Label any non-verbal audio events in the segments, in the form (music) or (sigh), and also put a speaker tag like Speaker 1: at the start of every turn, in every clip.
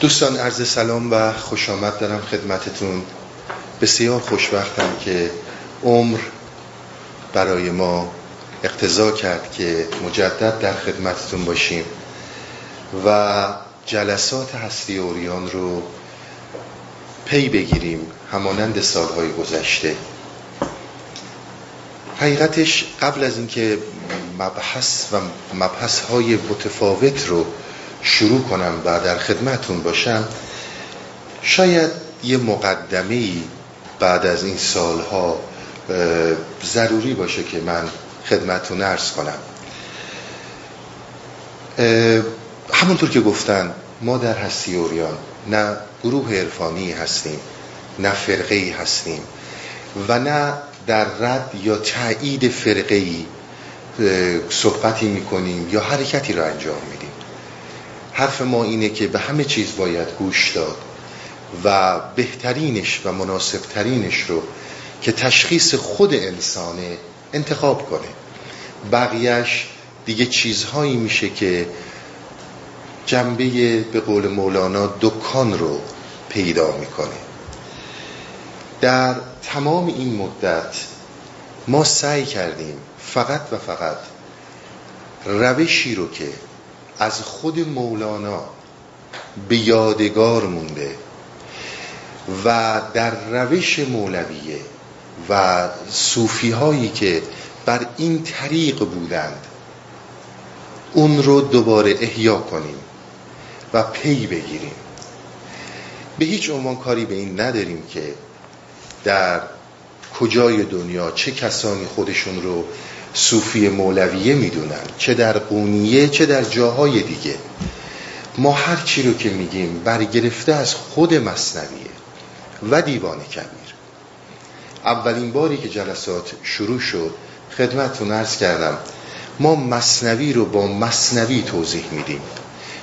Speaker 1: دوستان عرض سلام و خوش آمد دارم خدمتتون. بسیار خوشبختم که عمر برای ما اقتضا کرد که مجدد در خدمتتون باشیم و جلسات هستی اوریان رو پی بگیریم همانند سالهای گذشته. حقیقتش قبل از اینکه مبحث و مبحث های متفاوت رو شروع کنم و در خدمتون باشم. شاید یه مقدمه ای بعد از این سالها ضروری باشه که من خدمتون ارز کنم. همونطور که گفتن ما در هستی اوریان نه گروه عرفانی هستیم نه فرقه هستیم و نه در رد یا تایید فرقه ای صحبتی می‌کنیم یا حرکتی رو انجام میدیم. حرف ما اینه که به همه چیز باید گوش داد و بهترینش و مناسبترینش رو که تشخیص خود انسانه انتخاب کنه. بقیهش دیگه چیزهایی میشه که جنبه به قول مولانا دکان رو پیدا می‌کنه. در تمام این مدت ما سعی کردیم فقط و فقط روشی رو که از خود مولانا به یادگار مونده و در روش مولویه و صوفی هایی که بر این طریق بودند اون رو دوباره احیا کنیم و پی بگیریم. به هیچ عنوان کاری به این نداریم که در کجای دنیا چه کسانی خودشون رو صوفی مولویه می‌دونن چه در قونیه چه در جاهای دیگه. ما هر چی رو که میگیم برگرفته از خود مصنویه و دیوان کبیر. اولین باری که جلسات شروع شد خدمتتون عرض کردم ما مصنوی رو با مصنوی توضیح میدیم.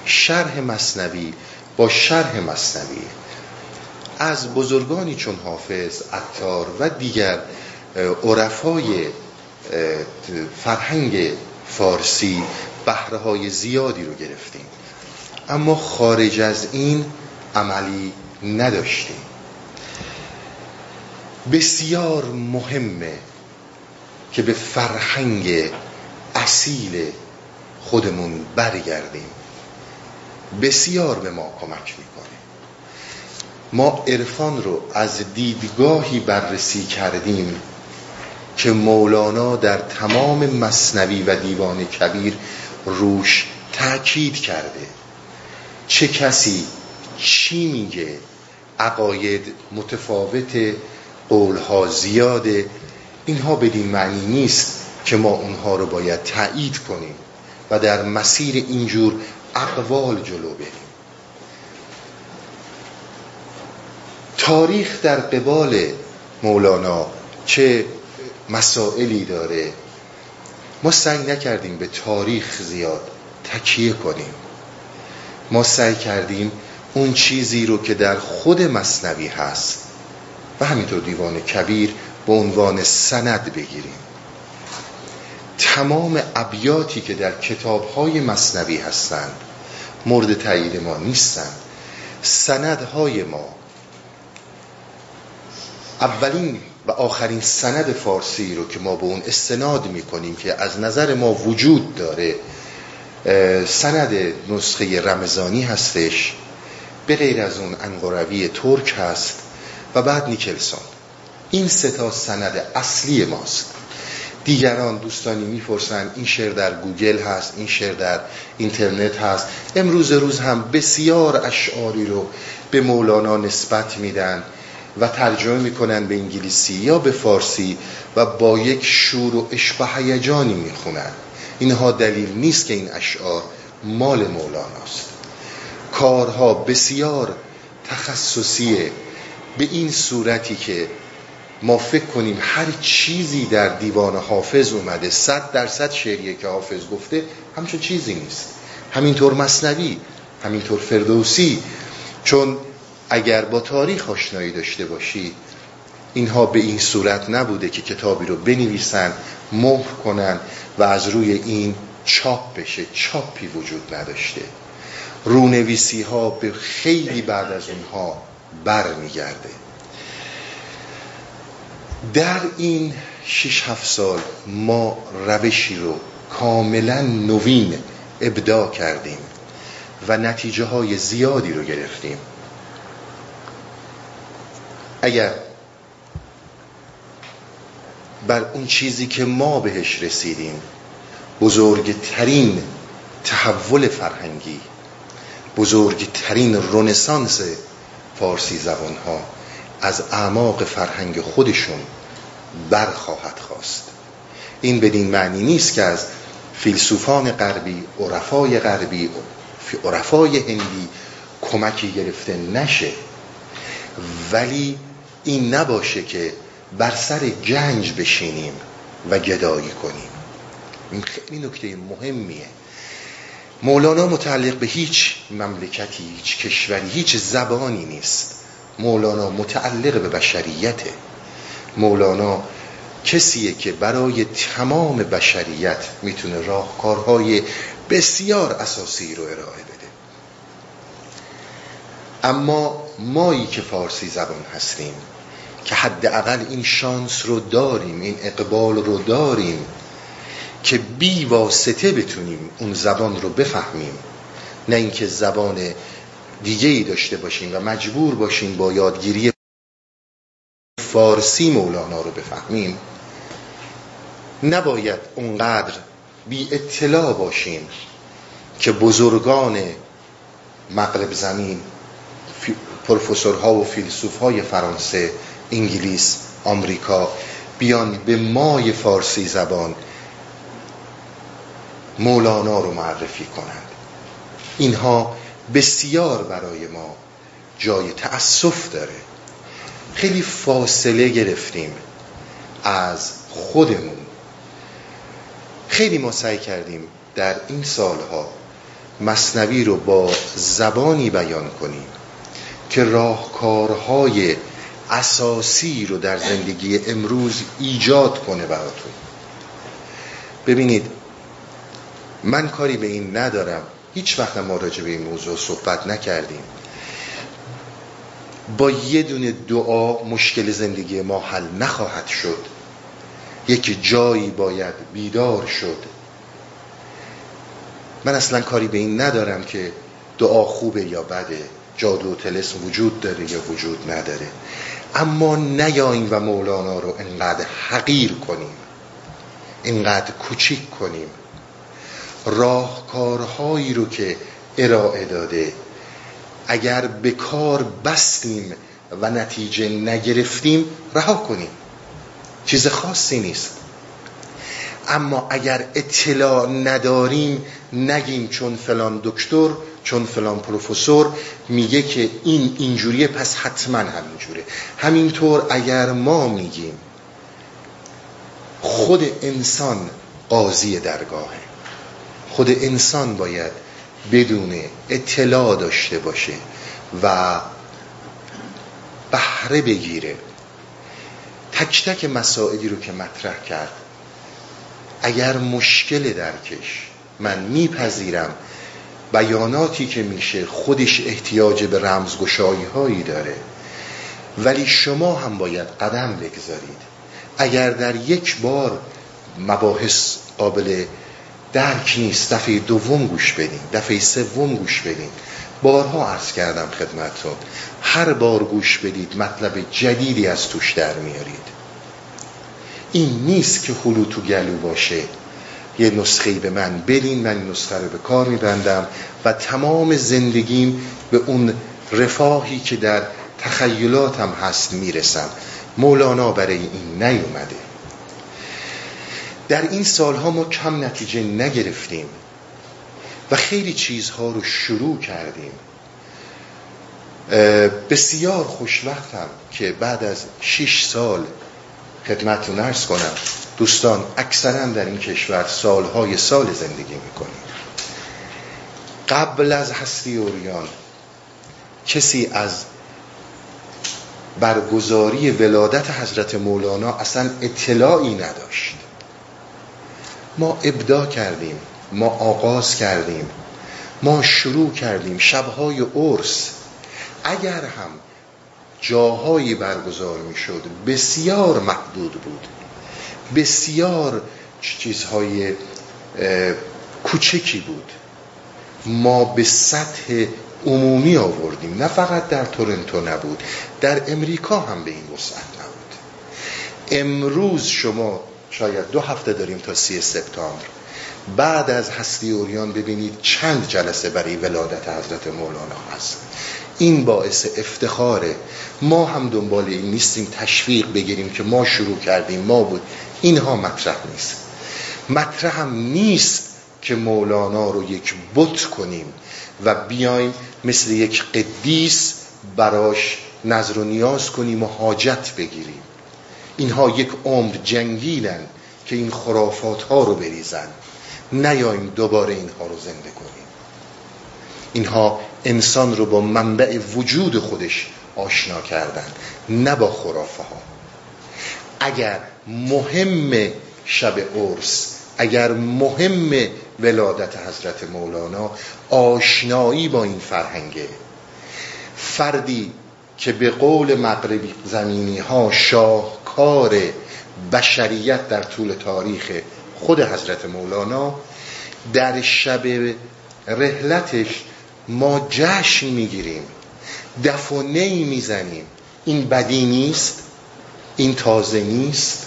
Speaker 1: شرح مصنوی با شرح مصنوی. از بزرگانی چون حافظ عطار و دیگر عرفای فرهنگ فارسی بهره های زیادی رو گرفتیم. اما خارج از این عملی نداشتیم. بسیار مهمه که به فرهنگ اصیل خودمون برگردیم. بسیار به ما کمک می‌کنه. ما عرفان رو از دیدگاهی بررسی کردیم. که مولانا در تمام مصنوی و دیوان کبیر روش تاکید کرده. چه کسی چی میگه؟ عقاید متفاوت قولها زیاده. اینها بدین معنی نیست که ما اونها رو باید تایید کنیم و در مسیر اینجور اقوال جلو بریم. تاریخ در قبال مولانا چه مسائلی داره. ما سعی نکردیم به تاریخ زیاد تکیه کنیم. ما سعی کردیم اون چیزی رو که در خود مصنوی هست و همینطور دیوان کبیر به عنوان سند بگیریم. تمام ابیاتی که در کتابهای مصنوی هستند مورد تایید ما نیستند. سندهای ما اولین و آخرین سند فارسی رو که ما به اون استناد می‌کنیم که از نظر ما وجود داره سند نسخه رمزانی هستش به غیر از اون انقروی ترک هست و بعد نیکلسون. این سه تا سند اصلی ماست. دیگران دوستانی می‌پرسن این شعر در گوگل هست این شعر در اینترنت هست. امروز روز هم بسیار اشعاری رو به مولانا نسبت میدن. و ترجمه می‌کنن به انگلیسی یا به فارسی و با یک شور و عشق و هیجانی می‌خونن. اینها دلیل نیست که این اشعار مال مولاناست کارها بسیار تخصصیه. به این صورتی که ما فکر کنیم هر چیزی در دیوان حافظ اومده صد درصد شعریه که حافظ گفته همچون چیزی نیست. همینطور مصنوی همینطور فردوسی. چون اگر با تاریخ آشنایی داشته باشی اینها به این صورت نبوده که کتابی رو بنویسن مهر کنن و از روی این چاپ بشه. چاپی وجود نداشته. رونویسی ها به خیلی بعد از اونها بر میگرده در این شش هفت سال ما روشی رو کاملا نوین ابداع کردیم و نتیجه های زیادی رو گرفتیم. اگر بر اون چیزی که ما بهش رسیدیم بزرگترین تحول فرهنگی بزرگترین رنسانس فارسی زبان ها از اعماق فرهنگ خودشون برخواهد خواست. این بدین معنی نیست که از فیلسوفان غربی عرفای غربی عرفای هندی کمکی گرفته نشه. ولی این نباشه که بر سر گنج بشینیم و گدایی کنیم. این خیلی نکته مهمیه. مولانا متعلق به هیچ مملکتی هیچ کشوری هیچ زبانی نیست. مولانا متعلق به بشریته. مولانا کسیه که برای تمام بشریت می‌تونه راهکارهای بسیار اساسی رو ارائه بده. اما مایی که فارسی زبان هستیم که حداقل این شانس رو داریم این اقبال رو داریم که بی واسطه بتونیم اون زبان رو بفهمیم. نه اینکه زبان دیگه ای داشته باشیم و مجبور باشیم با یادگیری فارسی مولانا رو بفهمیم. نباید اونقدر بی اطلاع باشیم که بزرگان مغرب زمین پروفسورها و فیلسوفهای فرانسه انگلیس آمریکا بیان به مای فارسی زبان مولانا رو معرفی کنند. اینها بسیار برای ما جای تأسف داره. خیلی فاصله گرفتیم از خودمون. خیلی ما سعی کردیم در این سالها مصنوی رو با زبانی بیان کنیم که راهکارهای اساسی رو در زندگی امروز ایجاد کنه براتون. ببینید من کاری به این ندارم. هیچ وقت ما راجع به این موضوع صحبت نکردیم. با یه دونه دعا مشکل زندگی ما حل نخواهد شد. یک جایی باید بیدار شد. من اصلا کاری به این ندارم که دعا خوبه یا بده. جادو و تلسم وجود داره یا وجود نداره. اما نیاییم و مولانا رو انقدر حقیر کنیم انقدر کوچیک کنیم. راهکارهایی رو که ارائه داده اگر به کار بستیم و نتیجه نگرفتیم رها کنیم. چیز خاصی نیست. اما اگر اطلاع نداریم نگیم چون فلان دکتر چون فلان پروفسور میگه که این اینجوریه پس حتما همینجوره. همینطور اگر ما میگیم خود انسان قاضی درگاهه خود انسان باید بدون اطلاع داشته باشه و بهره بگیره. تک تک مسائلی رو که مطرح کرد اگر مشکل درکش من میپذیرم بیاناتی که میشه خودش احتیاج به رمزگشایی هایی داره. ولی شما هم باید قدم بگذارید. اگر در یک بار مباحث قابل درک نیست دفعه دوم گوش بدین دفعه سوم گوش بدین. بارها عرض کردم خدمتتون هر بار گوش بدید مطلب جدیدی از توش در میارید. این نیست که خلو تو گلو باشه. یه نسخه به من بدین من این نسخه رو به کار میبندم و تمام زندگیم به اون رفاهی که در تخیلاتم هست می‌رسم مولانا برای این نیومده. در این سالها ما کم نتیجه نگرفتیم و خیلی چیزها رو شروع کردیم. بسیار خوشوقتم که بعد از شش سال خدمتتون ارز کنم. دوستان اکثرا در این کشور سالهای سال زندگی می‌کنیم. قبل از هستی اوریان کسی از برگزاری ولادت حضرت مولانا اصلا اطلاعی نداشت. ما ابدا کردیم ما آغاز کردیم ما شروع کردیم شبهای عرس. اگر هم جاهایی برگزار می شد بسیار محدود بود. بسیار چیزهای کوچکی بود. ما به سطح عمومی آوردیم. نه فقط در تورنتو نبود در امریکا هم به این وسعت نبود. امروز شما شاید دو هفته داریم تا سی سپتامبر. بعد از هستی اوریان ببینید چند جلسه برای ولادت حضرت مولانا هست. این باعث افتخاره. ما هم دنبال این نیستیم تشویق بگیریم که ما شروع کردیم ما بود. اینها مطرح نیست. مطرح هم نیست که مولانا رو یک بت کنیم و بیایم مثل یک قدیس براش نظر و نیاز کنیم و حاجت بگیریم. اینها یک عمر جنگیلن که این خرافات ها رو بریزن. نیایم دوباره اینها رو زنده کنیم. اینها انسان رو با منبع وجود خودش آشنا کردن نه با خرافه ها اگر مهم شب عرس اگر مهم ولادت حضرت مولانا آشنایی با این فرهنگه. فردی که به قول مغربی زمینی ها شاهکار بشریت در طول تاریخ خود حضرت مولانا در شب رحلتش ما جشن می‌گیریم. دف و نی می‌زنیم. این بدی نیست این تازه نیست.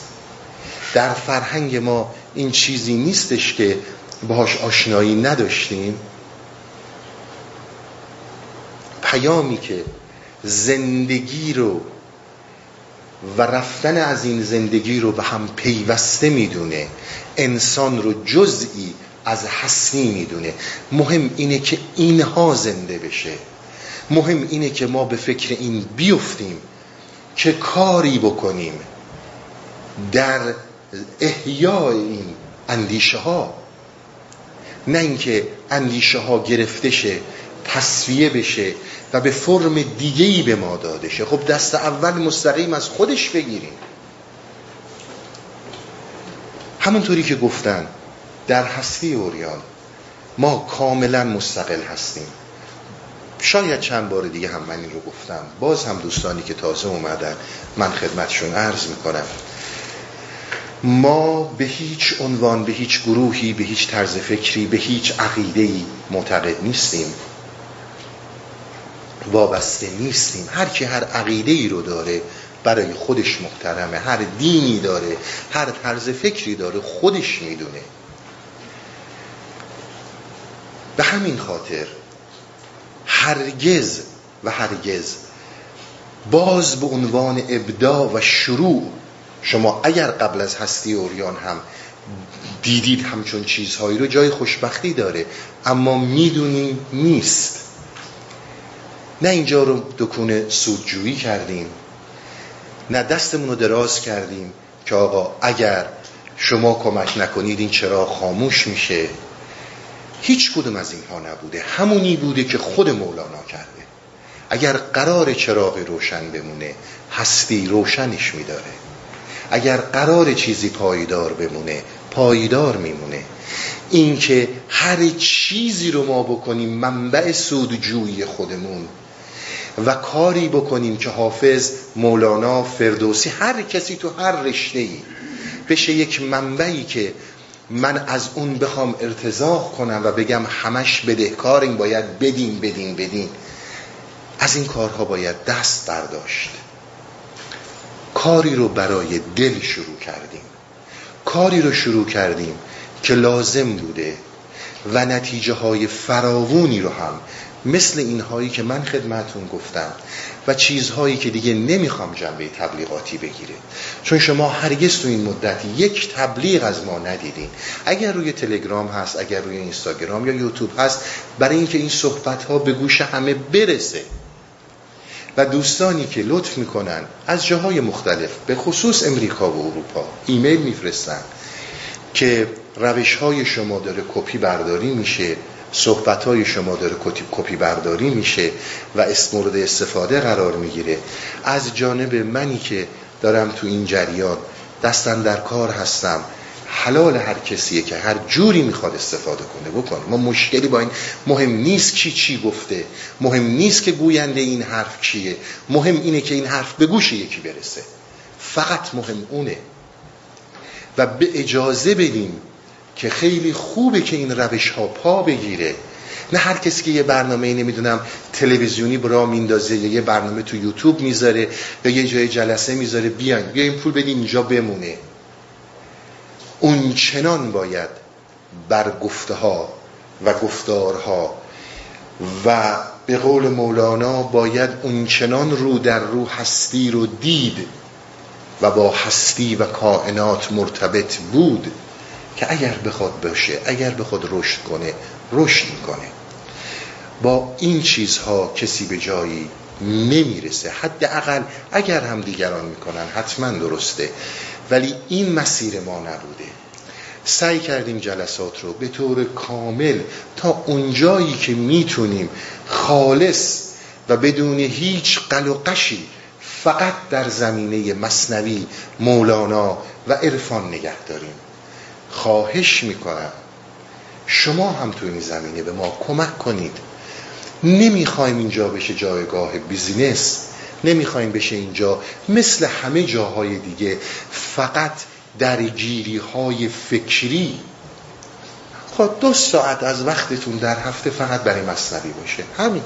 Speaker 1: در فرهنگ ما این چیزی نیستش که باهاش آشنایی نداشتیم. پیامی که زندگی رو و رفتن از این زندگی رو به هم پیوسته می‌دونه. انسان رو جزئی از هستی می‌دونه. مهم اینه که اینها زنده بشه. مهم اینه که ما به فکر این بیفتیم که کاری بکنیم در احیای این اندیشه ها نه اینکه اندیشه ها گرفته شه تصفیه بشه و به فرم دیگهی به ما داده شه. خب دست اول مستقیم از خودش بگیریم. همونطوری که گفتن در هستی اوریان. ما کاملا مستقل هستیم. شاید چند بار دیگه هم من این رو گفتم. باز هم دوستانی که تازه اومدن من خدمتشون عرض می‌کنم. ما به هیچ عنوان به هیچ گروهی به هیچ طرز فکری به هیچ عقیده‌ای معتقد نیستیم. وابسته نیستیم. هر کی هر عقیده رو داره برای خودش محترمه. هر دینی داره هر طرز فکری داره خودش می‌دونه. به همین خاطر هرگز و هرگز باز به عنوان ابداع و شروع شما اگر قبل از هستی اوریان هم دیدید همچون چیزهایی رو جای خوشبختی داره. اما می‌دونیم نیست. نه اینجا رو دکون سودجویی کردیم نه دستمون رو دراز کردیم که آقا اگر شما کمک نکنید این چرا خاموش میشه. هیچ کدوم از اینها نبوده. همونی بوده که خود مولانا کرده. اگر قرار چراغ روشن بمونه هستی روشنش میداره. اگر قرار چیزی پایدار بمونه پایدار میمونه. اینکه هر چیزی رو ما بکنیم منبع سودجویی خودمون و کاری بکنیم که حافظ مولانا فردوسی هر کسی تو هر رشته ای بشه یک منبعی که من از اون بخوام ارتزاق کنم و بگم همش بدهکار این باید بدین بدین بدین. از این کارها باید دست برداشت. کاری رو برای دل شروع کردیم. کاری رو شروع کردیم که لازم بوده و نتیجه های فراوونی رو هم مثل اینهایی که من خدمتون گفتم و چیزهایی که دیگه نمی‌خوام جنبه تبلیغاتی بگیره. چون شما هرگز تو این مدت یک تبلیغ از ما ندیدین. اگر روی تلگرام هست اگر روی اینستاگرام یا یوتیوب هست برای اینکه این صحبت ها به گوش همه برسه. و دوستانی که لطف می‌کنن از جاهای مختلف به خصوص امریکا و اروپا ایمیل میفرستن که روش های شما داره کپی برداری میشه صحبت های شما داره کپی برداری میشه و اسم مورد استفاده قرار می‌گیره. از جانب منی که دارم تو این جریان دستن در کار هستم. حلال هر کسیه که هر جوری می‌خواد استفاده کنه. بکنه ما مشکلی با این مهم نیست کی چی گفته. مهم نیست که گوینده این حرف کیه. مهم اینه که این حرف به گوش یکی برسه. فقط مهم اونه. و به اجازه بدیم که خیلی خوبه که این روش ها پا بگیره. نه هر کسی که یه برنامه نمی‌دونم تلویزیونی برا میندازه یا یه برنامه تو یوتیوب می‌ذاره یا یه جای جلسه می‌ذاره بیاین. بیا این پول بدین اینجا بمونه. اون چنان باید بر گفته ها و گفتارها و به قول مولانا باید اون چنان رو در رو هستی رو دید و با هستی و کائنات مرتبط بود که اگر بخواد باشه اگر بخواد رشد کنه رشد می‌کنه. با این چیزها کسی به جایی نمی‌رسه. حداقل اگر هم دیگران می‌کنن حتما درسته. ولی این مسیر ما نبوده. سعی کردیم جلسات رو به طور کامل تا اونجایی که می‌تونیم خالص و بدون هیچ قل و قشی فقط در زمینه مصنوی مولانا و عرفان نگه داریم. خواهش می‌کنم. شما هم تو این زمینه به ما کمک کنید. نمی‌خوایم اینجا بشه جایگاه بیزینس. نمی‌خوایم بشه اینجا مثل همه جاهای دیگه فقط درگیری های فکری. خب دو ساعت از وقتتون در هفته فقط برای مصنوی باشه. همین.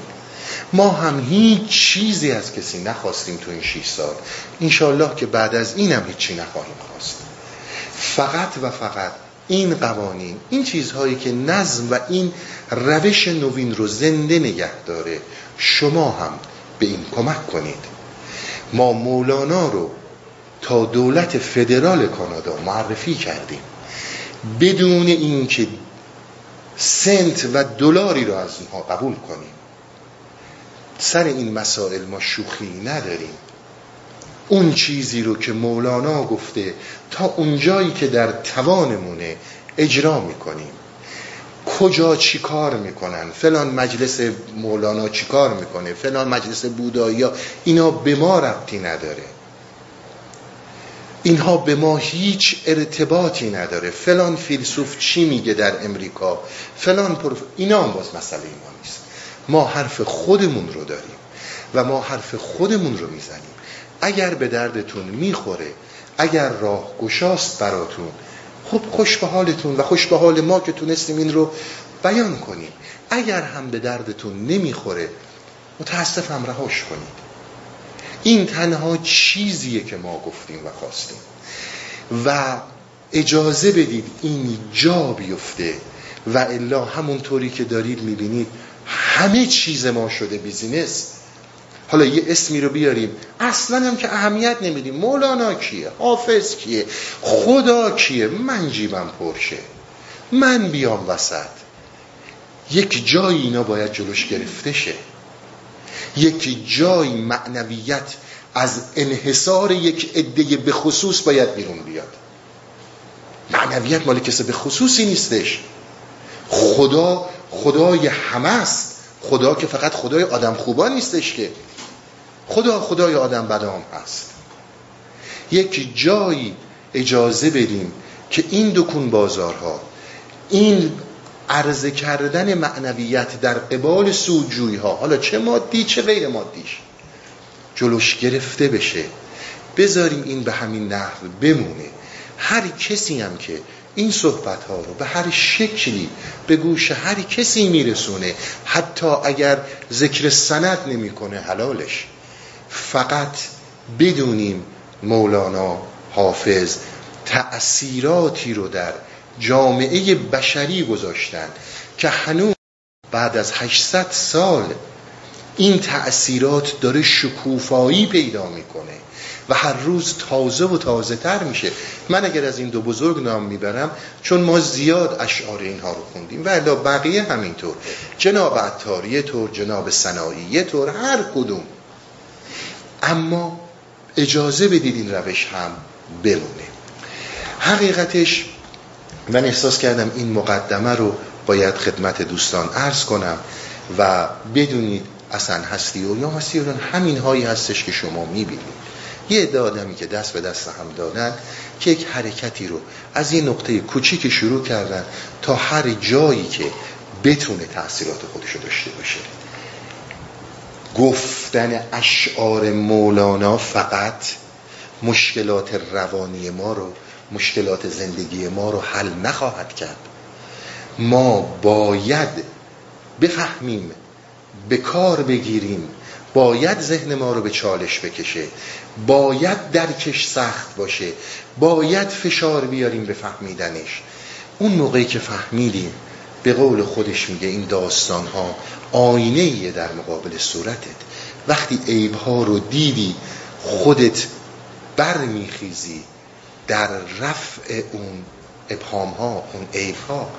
Speaker 1: ما هم هیچ چیزی از کسی نخواستیم تو این 6 سال. انشالله که بعد از اینم هیچی نخواهیم خواست. فقط و فقط این قوانین این چیزهایی که نظم و این روش نوین رو زنده نگه داره شما هم به این کمک کنید. ما مولانا رو تا دولت فدرال کانادا معرفی کردیم. بدون اینکه سنت و دلاری رو از اونها قبول کنیم. سر این مسائل ما شوخی نداریم. اون چیزی رو که مولانا گفته تا اونجایی که در توانمونه اجرا می‌کنیم. کجا چی کار می‌کنن؟ فلان مجلس مولانا چی کار می‌کنه؟ فلان مجلس بودایی اینا به ما ربطی نداره. اینها به ما هیچ ارتباطی نداره. فلان فیلسوف چی میگه در امریکا؟ فلان پروف... اینا هم باز مسئله ما نیست. ما حرف خودمون رو داریم و ما حرف خودمون رو می‌زنیم. اگر به دردتون می‌خوره اگر راه گشاست براتون خب خوش به حالتون و خوش به حال ما که تونستیم این رو بیان کنیم. اگر هم به دردتون نمی‌خوره متاسفم رهاش کنید. این تنها چیزیه که ما گفتیم و خواستیم. و اجازه بدید این جا بیفته و الا همونطوری که دارید می‌بینید همه چیز ما شده بیزینس. حالا یه اسمی رو بیاریم. اصلا هم که اهمیت نمیدیم. مولانا کیه؟ حافظ کیه؟ خدا کیه؟ من جیبم پرشه. من بیام وسط. یک جایی اینا باید جلوش گرفته شه. یک جای معنویت از انحصار یک عده به خصوص باید بیرون بیاد. معنویت مال کسی به خصوصی نیستش. خدا خدای همه است. خدا که فقط خدای آدم خوبان نیستش که. خدا خدای آدم بدام هست یک جایی اجازه بدیم که این دکون بازارها این عرضه کردن معنویت در قبال سودجویی ها حالا چه مادی چه غیر مادیش جلوش گرفته بشه. بذاریم این به همین نحو بمونه. هر کسی هم که این صحبت ها رو به هر شکلی به گوش هر کسی میرسونه حتی اگر ذکر سند نمی‌کنه حلالش. فقط بدونیم مولانا حافظ تأثیراتی رو در جامعه بشری گذاشتن که هنوز بعد از 800 سال این تأثیرات داره شکوفایی پیدا می‌کنه و هر روز تازه و تازه تر میشه. من اگر از این دو بزرگ نام می‌برم چون ما زیاد اشعار اینها رو خوندیم و الا بقیه همینطور. جناب عطاری طور جناب سنایی طور هر کدوم اما اجازه بدید این روش هم بمونه. حقیقتش من احساس کردم این مقدمه رو باید خدمت دوستان عرض کنم و بدونید اصلا هستی و یا هستی همین هایی هستش که شما می‌بینید. یه عده آدمی که دست به دست هم دادن که یک حرکتی رو از این نقطه کوچیک شروع کردن تا هر جایی که بتونه تاثیرات خودش رو داشته باشه. گفتن اشعار مولانا فقط مشکلات روانی ما رو مشکلات زندگی ما رو حل نخواهد کرد. ما باید بفهمیم به کار بگیریم باید ذهن ما رو به چالش بکشه باید درکش سخت باشه باید فشار بیاریم به فهمیدنش. اون موقعی که فهمیدیم به قول خودش میگه این داستان ها آینه ایه در مقابل صورتت. وقتی عیب ها رو دیدی خودت برمیخیزی در رفع اون ابهام ها اون عیب ها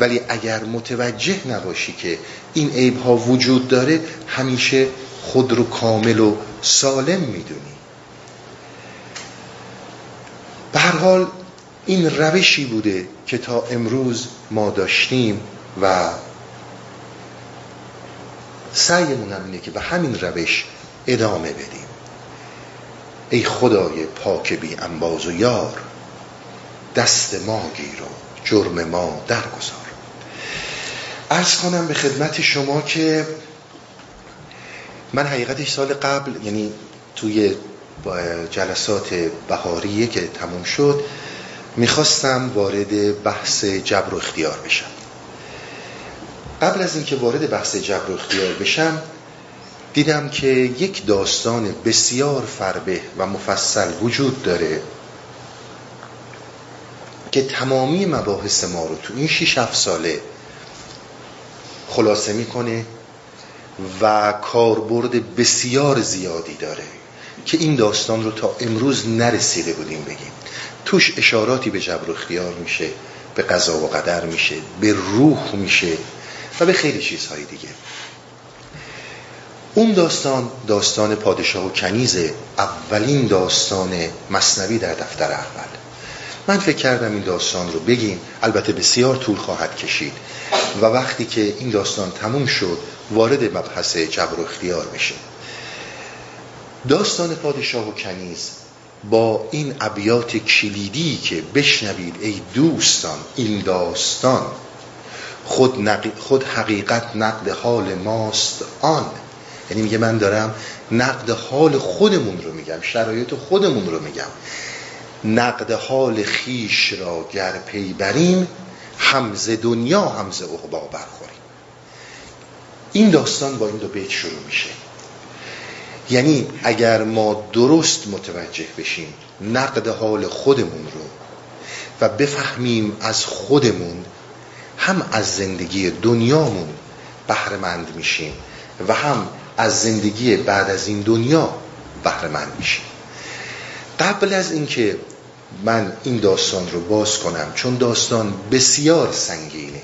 Speaker 1: ولی اگر متوجه نباشی که این عیب ها وجود داره همیشه خود رو کامل و سالم می‌دونی. به هر حال این روشی بوده که تا امروز ما داشتیم و سعیمون هم اینه که به همین روش ادامه بدیم. ای خدای پاک بی انباز و یار دست ما گیر و جرم ما درگذار. ارز کنم به خدمت شما که من حقیقتش سال قبل یعنی توی جلسات بهاریه که تموم شد می‌خواستم وارد بحث جبر و اختیار بشم. قبل از اینکه وارد بحث جبر و اختیار بشم دیدم که یک داستان بسیار فربه و مفصل وجود داره که تمامی مباحث ما رو تو این 6 7 ساله خلاصه می‌کنه و کاربرد بسیار زیادی داره که این داستان رو تا امروز نرسیده بودیم بگیم. توش اشاراتی به جبر و اختیار میشه به قضا و قدر میشه به روح میشه و به خیلی چیزهای دیگه. اون داستان داستان پادشاه و کنیز اولین داستان مصنوی در دفتر اول. من فکر کردم این داستان رو بگیم البته بسیار طول خواهد کشید و وقتی که این داستان تموم شد وارد مبحث جبر و اختیار بشه داستان پادشاه و کنیز با این ابیات کلیدی که بشنوید ای دوستان این داستان خود, خود حقیقت نقد حال ماست آن. یعنی میگه من دارم نقد حال خودمون رو میگم شرایط خودمون رو میگم. نقد حال خیش را گر پی بریم همز دنیا همز عقبا برخوریم. این داستان با این دو بیت شروع میشه. یعنی اگر ما درست متوجه بشیم نقد حال خودمون رو و بفهمیم از خودمون هم از زندگی دنیامون بهرهمند میشیم و هم از زندگی بعد از این دنیا بهرهمند میشیم. قبل از اینکه من این داستان رو باز کنم چون داستان بسیار سنگینه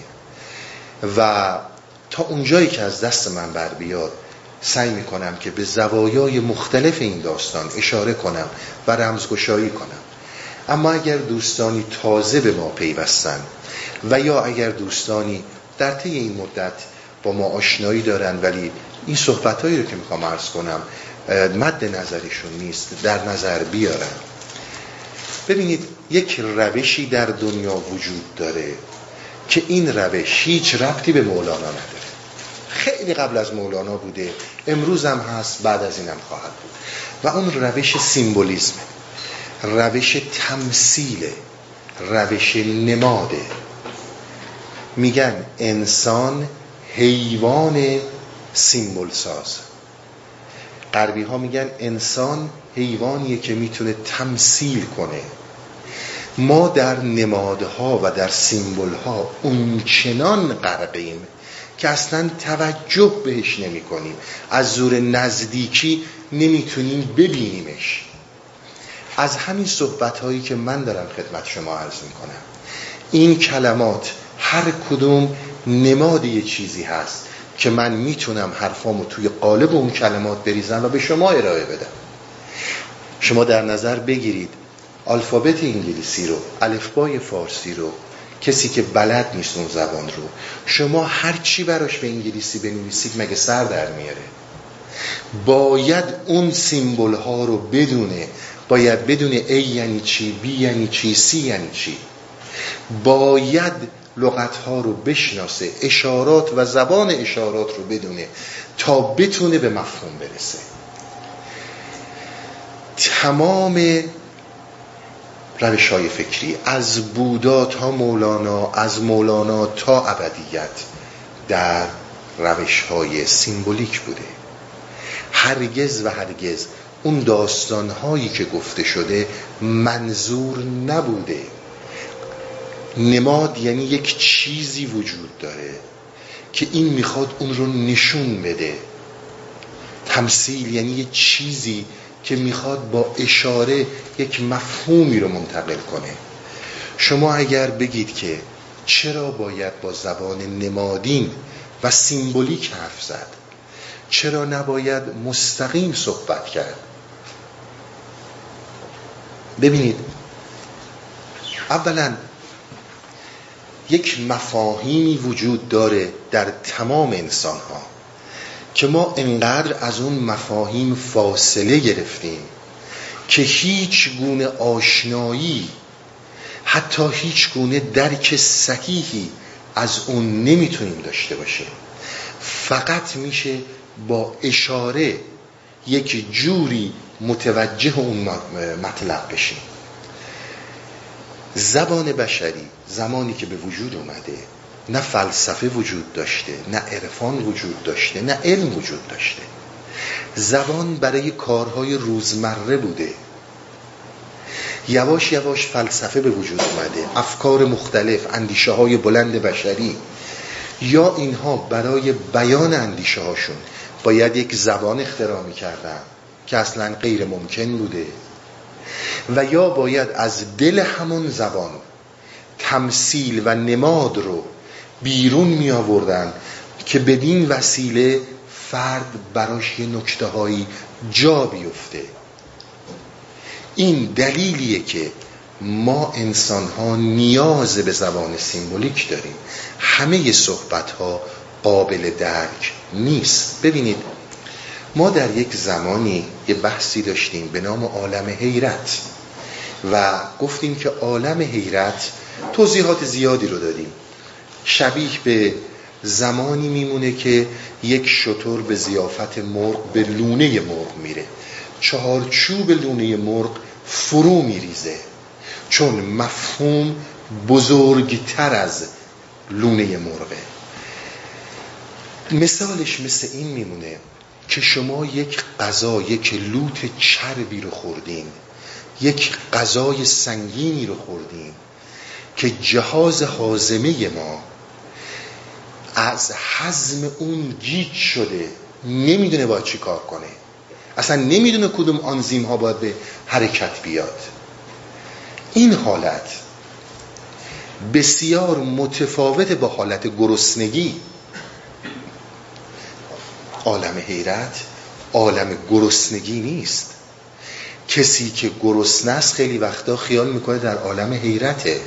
Speaker 1: و تا اونجایی که از دست من بر بیاد سعی می‌کنم که به زوایای مختلف این داستان اشاره کنم و رمزگشایی کنم. اما اگر دوستانی تازه به ما پیوستن و یا اگر دوستانی در طی این مدت با ما آشنایی دارن ولی این صحبتهایی رو که می‌خوام عرض کنم مد نظرشون نیست در نظر بیارن. ببینید یک روشی در دنیا وجود داره که این روش هیچ ربطی به مولانا نداره. خیلی قبل از مولانا بوده. امروز هم هست بعد از اینم خواهد بود. و اون روش سیمبولیزم روش تمثیل روش نماده. میگن انسان حیوان سیمبل ساز غربی ها میگن انسان حیوانیه که می‌تونه تمثیل کنه. ما در نمادها و در سیمبل ها اونچنان غرقیم که اصلا توجه بهش نمی کنیم. از زور نزدیکی نمی‌تونیم ببینیمش. از همین صحبت هایی که من دارم خدمت شما عرض می‌کنم. این کلمات هر کدوم نماد یه چیزی هست که من می‌تونم حرفامو توی قالب اون کلمات بریزم و به شما ارائه بدم. شما در نظر بگیرید الفابت انگلیسی رو الفبای فارسی رو کسی که بلد نیست اون زبان رو. شما هر چی براش به انگلیسی بنویسید مگه سر در میاره؟ باید اون سیمبل ها رو بدونه. باید بدونه ای یعنی چی بی یعنی چی سی یعنی چی. باید لغت ها رو بشناسه اشارات و زبان اشارات رو بدونه تا بتونه به مفهوم برسه. تمام روش های فکری از بودا تا مولانا از مولانا تا ابدیت در روش های سیمبولیک بوده. هرگز و هرگز اون داستان هایی که گفته شده منظور نبوده. نماد یعنی یک چیزی وجود داره که این می‌خواد اون رو نشون بده. تمثیل یعنی یک چیزی که می‌خواد با اشاره یک مفهومی رو منتقل کنه. شما اگر بگید که چرا باید با زبان نمادین و سیمبولیک حرف زد؟ چرا نباید مستقیم صحبت کرد؟ ببینید اولا یک مفاهیمی وجود داره در تمام انسان ها که ما انقدر از اون مفاهیم فاصله گرفتیم که هیچ گونه آشنایی حتی هیچ گونه درک صحیحی از اون نمی‌تونیم داشته باشیم. فقط میشه با اشاره یک جوری متوجه اون مطلب بشیم. زبان بشری زمانی که به وجود اومده نه فلسفه وجود داشته نه عرفان وجود داشته نه علم وجود داشته. زبان برای کارهای روزمره بوده. یواش یواش فلسفه به وجود اومده. افکار مختلف اندیشه های بلند بشری. یا اینها برای بیان اندیشه هاشون باید یک زبان اختراع می‌کردن که اصلا غیر ممکن بوده. و یا باید از دل همون زبان تمثیل و نماد رو بیرون می آوردن که بدین وسیله فرد براش یه نکته هایی جا بیفته. این دلیلیه که ما انسان ها نیاز به زبان سیمبولیک داریم. همه صحبت ها قابل درک نیست. ببینید ما در یک زمانی یه بحثی داشتیم به نام عالم حیرت و گفتیم که عالم حیرت توضیحات زیادی رو دادیم. شبیه به زمانی میمونه که یک شطور به زیافت مرغ به لونه مرغ میره. چهارچوب لونه مرغ فرو میریزه. چون مفهوم بزرگتر از لونه مرغه. مثالش مثل این میمونه که شما یک غذا یک لوت چربی رو خوردین یک غذای سنگینی رو خوردین که جهاز حازمه ما از حزم اون گیج شده نمی‌دونه باید چی کار کنه. اصلا نمی‌دونه کدوم آنزیم ها باید به حرکت بیاد. این حالت بسیار متفاوت با حالت گرسنگی. عالم حیرت عالم گرسنگی نیست. کسی که گرسنه است خیلی وقتا خیال می‌کنه در عالم حیرته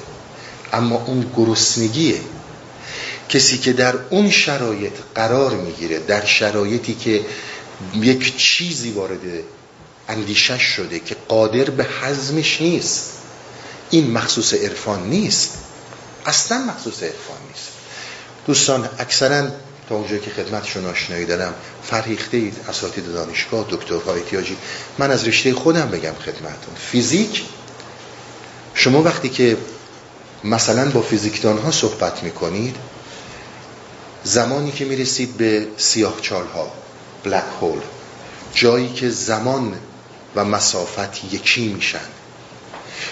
Speaker 1: اما اون گرسنگیه. کسی که در اون شرایط قرار می‌گیره در شرایطی که یک چیزی وارد اندیشش شده که قادر به حزمش نیست این مخصوص عرفان نیست. اصلا مخصوص عرفان نیست. دوستان اکثرا تا اونجایی که خدمتشون آشنایی دارم فرهیخته اید اساتید دانشگاه دکترها احتیاجی. من از رشته خودم بگم خدمتون. فیزیک شما وقتی که مثلا با فیزیکدان ها صحبت می‌کنید زمانی که می‌رسید به سیاه چال ها بلک هول جایی که زمان و مسافت یکی میشن.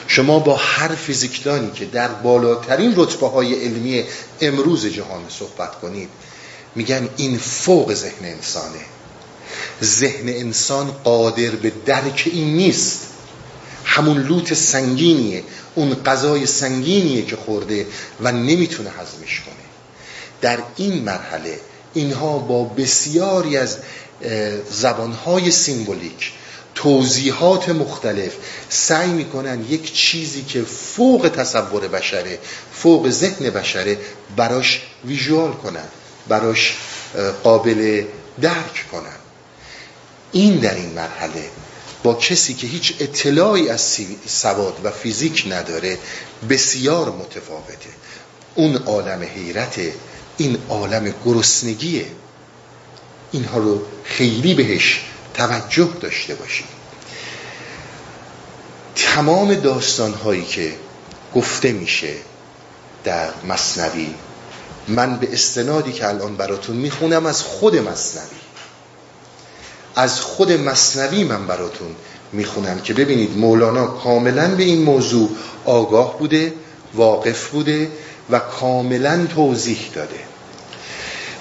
Speaker 1: شما با هر فیزیکدانی که در بالاترین رتبه های علمی امروز جهان صحبت کنید میگن این فوق ذهن انسانه. ذهن انسان قادر به درک این نیست. همون لوت سنگینیه اون غذای سنگینیه که خورده و نمی‌تونه هضمش کنه. در این مرحله اینها با بسیاری از زبانهای سیمبولیک توضیحات مختلف سعی می‌کنن یک چیزی که فوق تصور بشره فوق ذهن بشره براش ویژوال کنن براش قابل درک کنن. این در این مرحله با کسی که هیچ اطلاعی از سواد و فیزیک نداره بسیار متفاوته. اون عالم حیرت این عالم گرسنگیه. اینها رو خیلی بهش توجه داشته باشید. تمام داستان هایی که گفته میشه در مصنوی من به استنادی که الان براتون می‌خونم از خود مصنوی. از خود مصنوی من براتون می‌خونم که ببینید مولانا کاملا به این موضوع آگاه بوده واقف بوده و کاملا توضیح داده.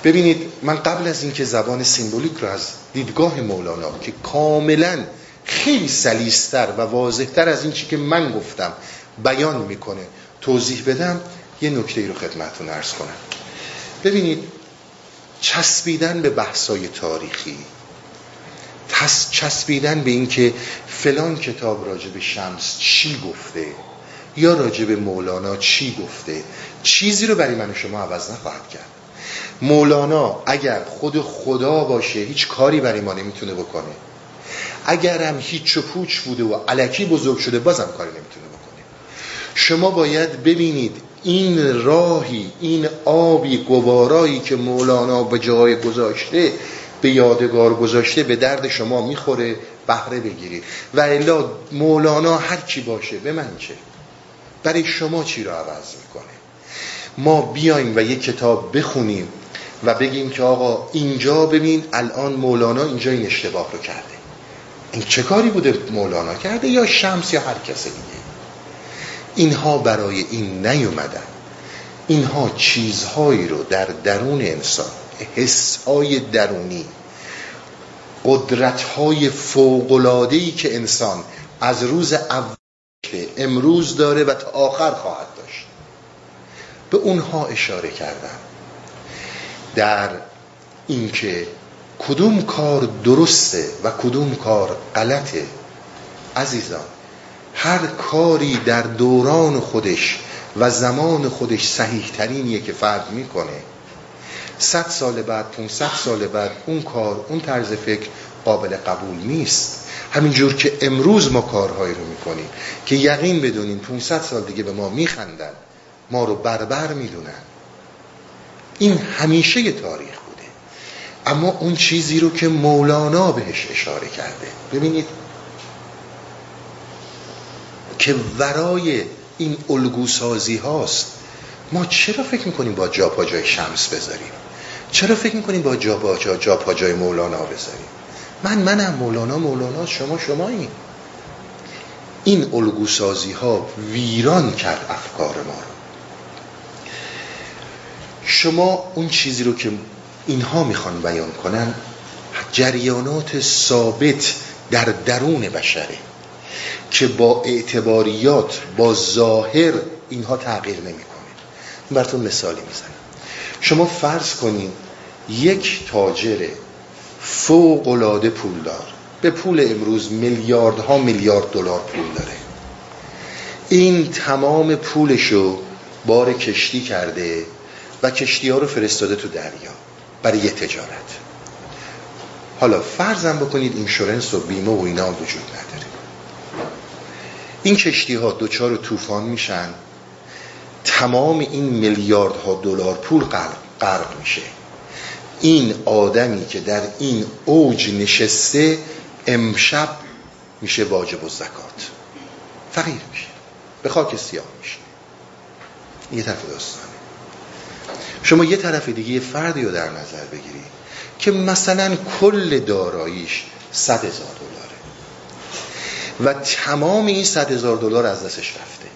Speaker 1: ببینید من قبل از اینکه زبان سیمبولیک رو از دیدگاه مولانا که کاملا خیلی سلیستر و واضحتر از این چی که من گفتم بیان می‌کنه توضیح بدم یه نکته رو خدمتون ارز کنم. ببینید چسبیدن به بحثای تاریخی چسبیدن به اینکه فلان کتاب راجع به شمس چی گفته یا راجع به مولانا چی گفته چیزی رو برای من و شما عوض نخواهد کرد. مولانا اگر خود خدا باشه هیچ کاری برای ما نمی‌تونه بکنه. اگر هم هیچ و پوچ بوده و علکی بزرگ شده بازم کاری نمی‌تونه بکنه. شما باید ببینید این راهی این آبی گوارایی که مولانا به جای گذاشته به یادگار گذاشته به درد شما می‌خوره بهره بگیرید. و الا مولانا هر کی باشه به من چه؟ برای شما چی رو عوض می‌کنه؟ ما بیایم و یک کتاب بخونیم. و بگیم که آقا اینجا ببین الان مولانا اینجا این اشتباه رو کرده. این چه کاری بوده مولانا کرده یا شمس یا هر کس دیگه؟ اینها برای این نیومدن. اینها چیزهایی رو در درون انسان حسهای درونی قدرتهای فوقلادهی که انسان از روز اول امروز داره و تا آخر خواهد داشت. به اونها اشاره کردن. در اینکه کدوم کار درسته و کدوم کار غلطه عزیزان هر کاری در دوران خودش و زمان خودش صحیح ترینیه که فرد می‌کنه. صد سال بعد 500 سال بعد اون کار اون طرز فکر قابل قبول نیست. همینجور که امروز ما کارهایی رو می‌کنیم که یقین بدونیم 500 سال دیگه به ما میخندن ما رو بربر می‌دونن. این همیشه تاریخ بوده. اما اون چیزی رو که مولانا بهش اشاره کرده. ببینید. که ورای این الگوسازی هاست. ما چرا فکر می‌کنیم با جا جای شمس بذاریم؟ چرا فکر می‌کنیم با جا پا جا, جا پا جای مولانا بذاریم؟ من منم مولانا مولانا شما شمایی. این الگوسازی ها ویران کرد افکار ما رو. شما اون چیزی رو که اینها می‌خوان بیان کنن جریانات ثابت در درون بشره که با اعتباریات با ظاهر اینها تغییر نمی‌کنه. براتون مثالی می‌زنم. شما فرض کنید یک تاجر فوق العاده پولدار به پول امروز میلیاردها میلیارد دلار پول داره. این تمام پولشو بار کشتی کرده کشتی ها رو فرستاده تو دریا برای تجارت. حالا فرضم بکنید اینشورنس و بیمه و اینا وجود نداره. این کشتی ها دوچار طوفان میشن. تمام این میلیاردها دلار پول غرق میشه. این آدمی که در این اوج نشسته امشب میشه واجب و زکات فقیر میشه. به خاک سیاه میشه. یه طرف داستانه شما یه طرف دیگه یه فردی رو در نظر بگیرید که مثلا کل داراییش صد هزار دلاره. و تمام این صد هزار دلار از دستش رفته.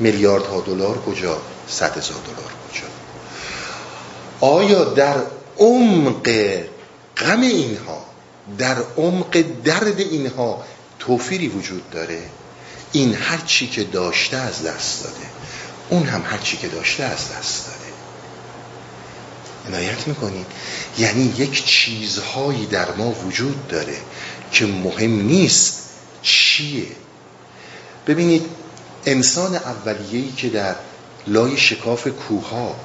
Speaker 1: میلیاردها دلار کجا؟ صد هزار دلار کجا؟ آیا در عمق غم اینها در عمق درد اینها توفیری وجود داره؟ این هر چی که داشته از دست داده. اون هم هر چی که داشته از دست داده. عنایت می‌کنید. یعنی یک چیزهایی در ما وجود داره که مهم نیست چیه. ببینید انسان اولیه‌ای که در لای شکاف کوها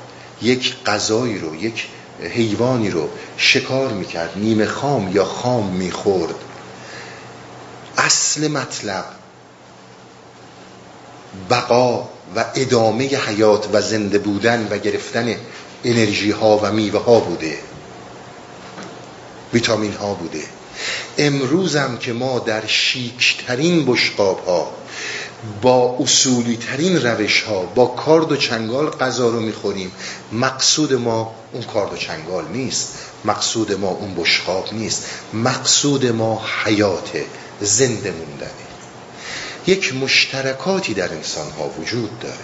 Speaker 1: یک غذایی رو یک حیوانی رو شکار می‌کرد نیمه خام یا خام می‌خورد اصل مطلب بقا و ادامه حیات و زنده بودن و گرفتن انرژی ها و میوه ها بوده. ویتامین ها بوده. امروزم که ما در شیکترین بشقاب ها با اصولی ترین روش ها با کارد و چنگال غذا رو می‌خوریم مقصود ما اون کارد و چنگال نیست. مقصود ما اون بشقاب نیست. مقصود ما حیات زنده موندنه. یک مشترکاتی در انسان ها وجود داره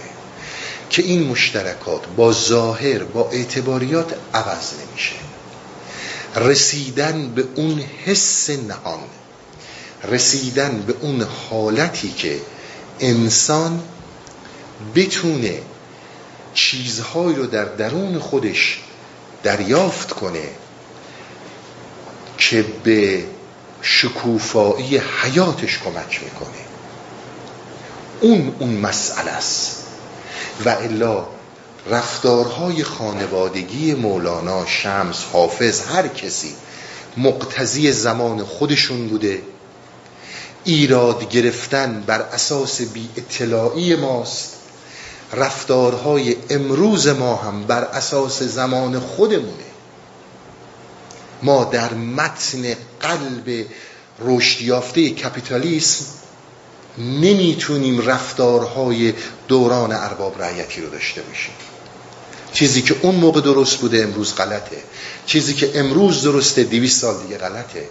Speaker 1: که این مشترکات با ظاهر با اعتباریات عوض نمیشه. رسیدن به اون حس نهان رسیدن به اون حالتی که انسان بتونه چیزهایی رو در درون خودش دریافت کنه که به شکوفایی حیاتش کمک می‌کنه. اون اون مسئله است. و الا رفتارهای خانوادگی مولانا شمس حافظ هر کسی مقتضی زمان خودشون بوده. ایراد گرفتن بر اساس بی اطلاعی ماست. رفتارهای امروز ما هم بر اساس زمان خودمونه. ما در متن قلب رشد یافته کپیتالیسم نمی‌تونیم رفتارهای دوران ارباب رعیتی رو داشته باشیم. چیزی که اون موقع درست بوده امروز غلطه. چیزی که امروز درسته دیویس سال دیگه غلطه.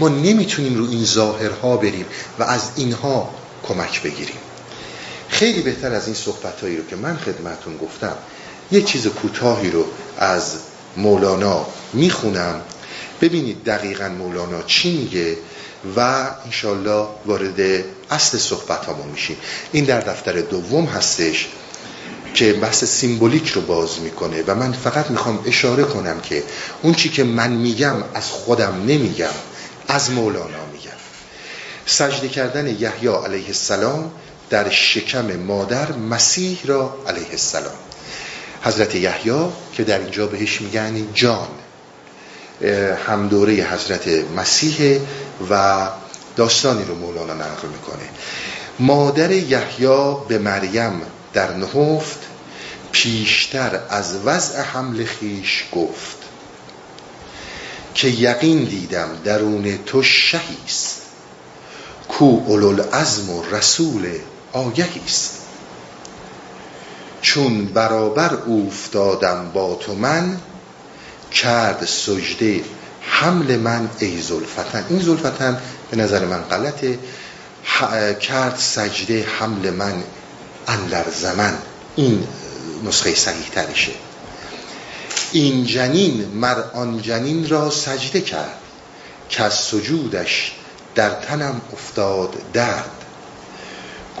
Speaker 1: ما نمی‌تونیم رو این ظاهرها بریم و از اینها کمک بگیریم. خیلی بهتر از این صحبتهایی رو که من خدمتون گفتم یه چیز کوتاهی رو از مولانا می‌خونم. ببینید دقیقا مولانا چی میگه؟ و انشالله وارد اصل صحبت همون میشیم. این در دفتر دوم هستش که بحث سیمبولیک رو باز می‌کنه و من فقط می‌خوام اشاره کنم که اون چی که من میگم از خودم نمیگم از مولانا میگم. سجده کردن یحیی علیه السلام در شکم مادر مسیح را علیه السلام. حضرت یحیی که در اینجا بهش میگن جان. هم دوره حضرت مسیح و داستانی رو مولانا نقل می‌کنه. مادر یحیی به مریم در نهفت پیشتر از وضع حمل خیش گفت که یقین دیدم درون تو شهیست کو اولوالعزم و رسول آگهیست چون برابر افتادم با تو من کرد سجده حمل من ای زلفتن این زلفتن به نظر من غلطه. کرد سجده حمل من اندر زمن. این نسخه صحیح ترشه این جنین مر آن جنین را سجده کرد. که از سجودش در تنم افتاد درد.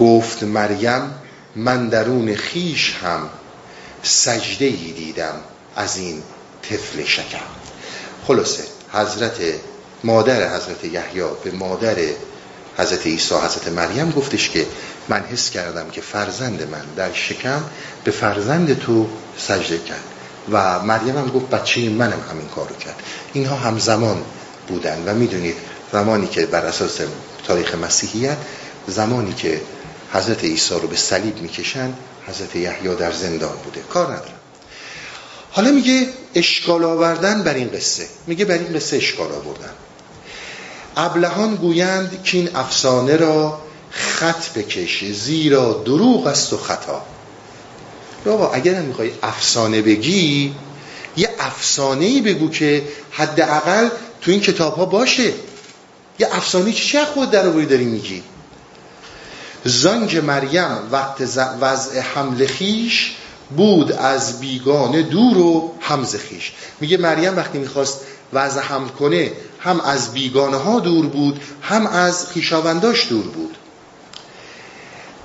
Speaker 1: گفت مریم من درون خیش هم سجده ای دیدم از این طفل شکم. خلاصه حضرت مادر حضرت یحیی به مادر حضرت عیسی حضرت مریم گفتش که من حس کردم که فرزند من در شکم به فرزند تو سجده کرد. و مریم هم گفت بچه منم همین کارو کرد. اینها همزمان بودن و می‌دونید زمانی که بر اساس تاریخ مسیحیت زمانی که حضرت عیسی رو به صلیب می‌کشن حضرت یحیی در زندان بوده. کار ندارم حالا میگه اشکال آوردن بر این قصه. میگه بر این قصه اشکال آوردن. ابلهان گویند که این افسانه را خط بکش زیرا دروغ است و خطا. بابا اگر هم می‌خوای افسانه بگی یه افسانه ای بگو که حداقل تو این کتاب ها باشه. یه افسانه چی چه خود در داری میگی؟ زنگ مریم وقت وضع حمل خیش بود از بیگانه دور و همز خیش. میگه مریم وقتی می‌خواست وضع حمل کنه هم از بیگانه ها دور بود هم از خیشاونداش دور بود.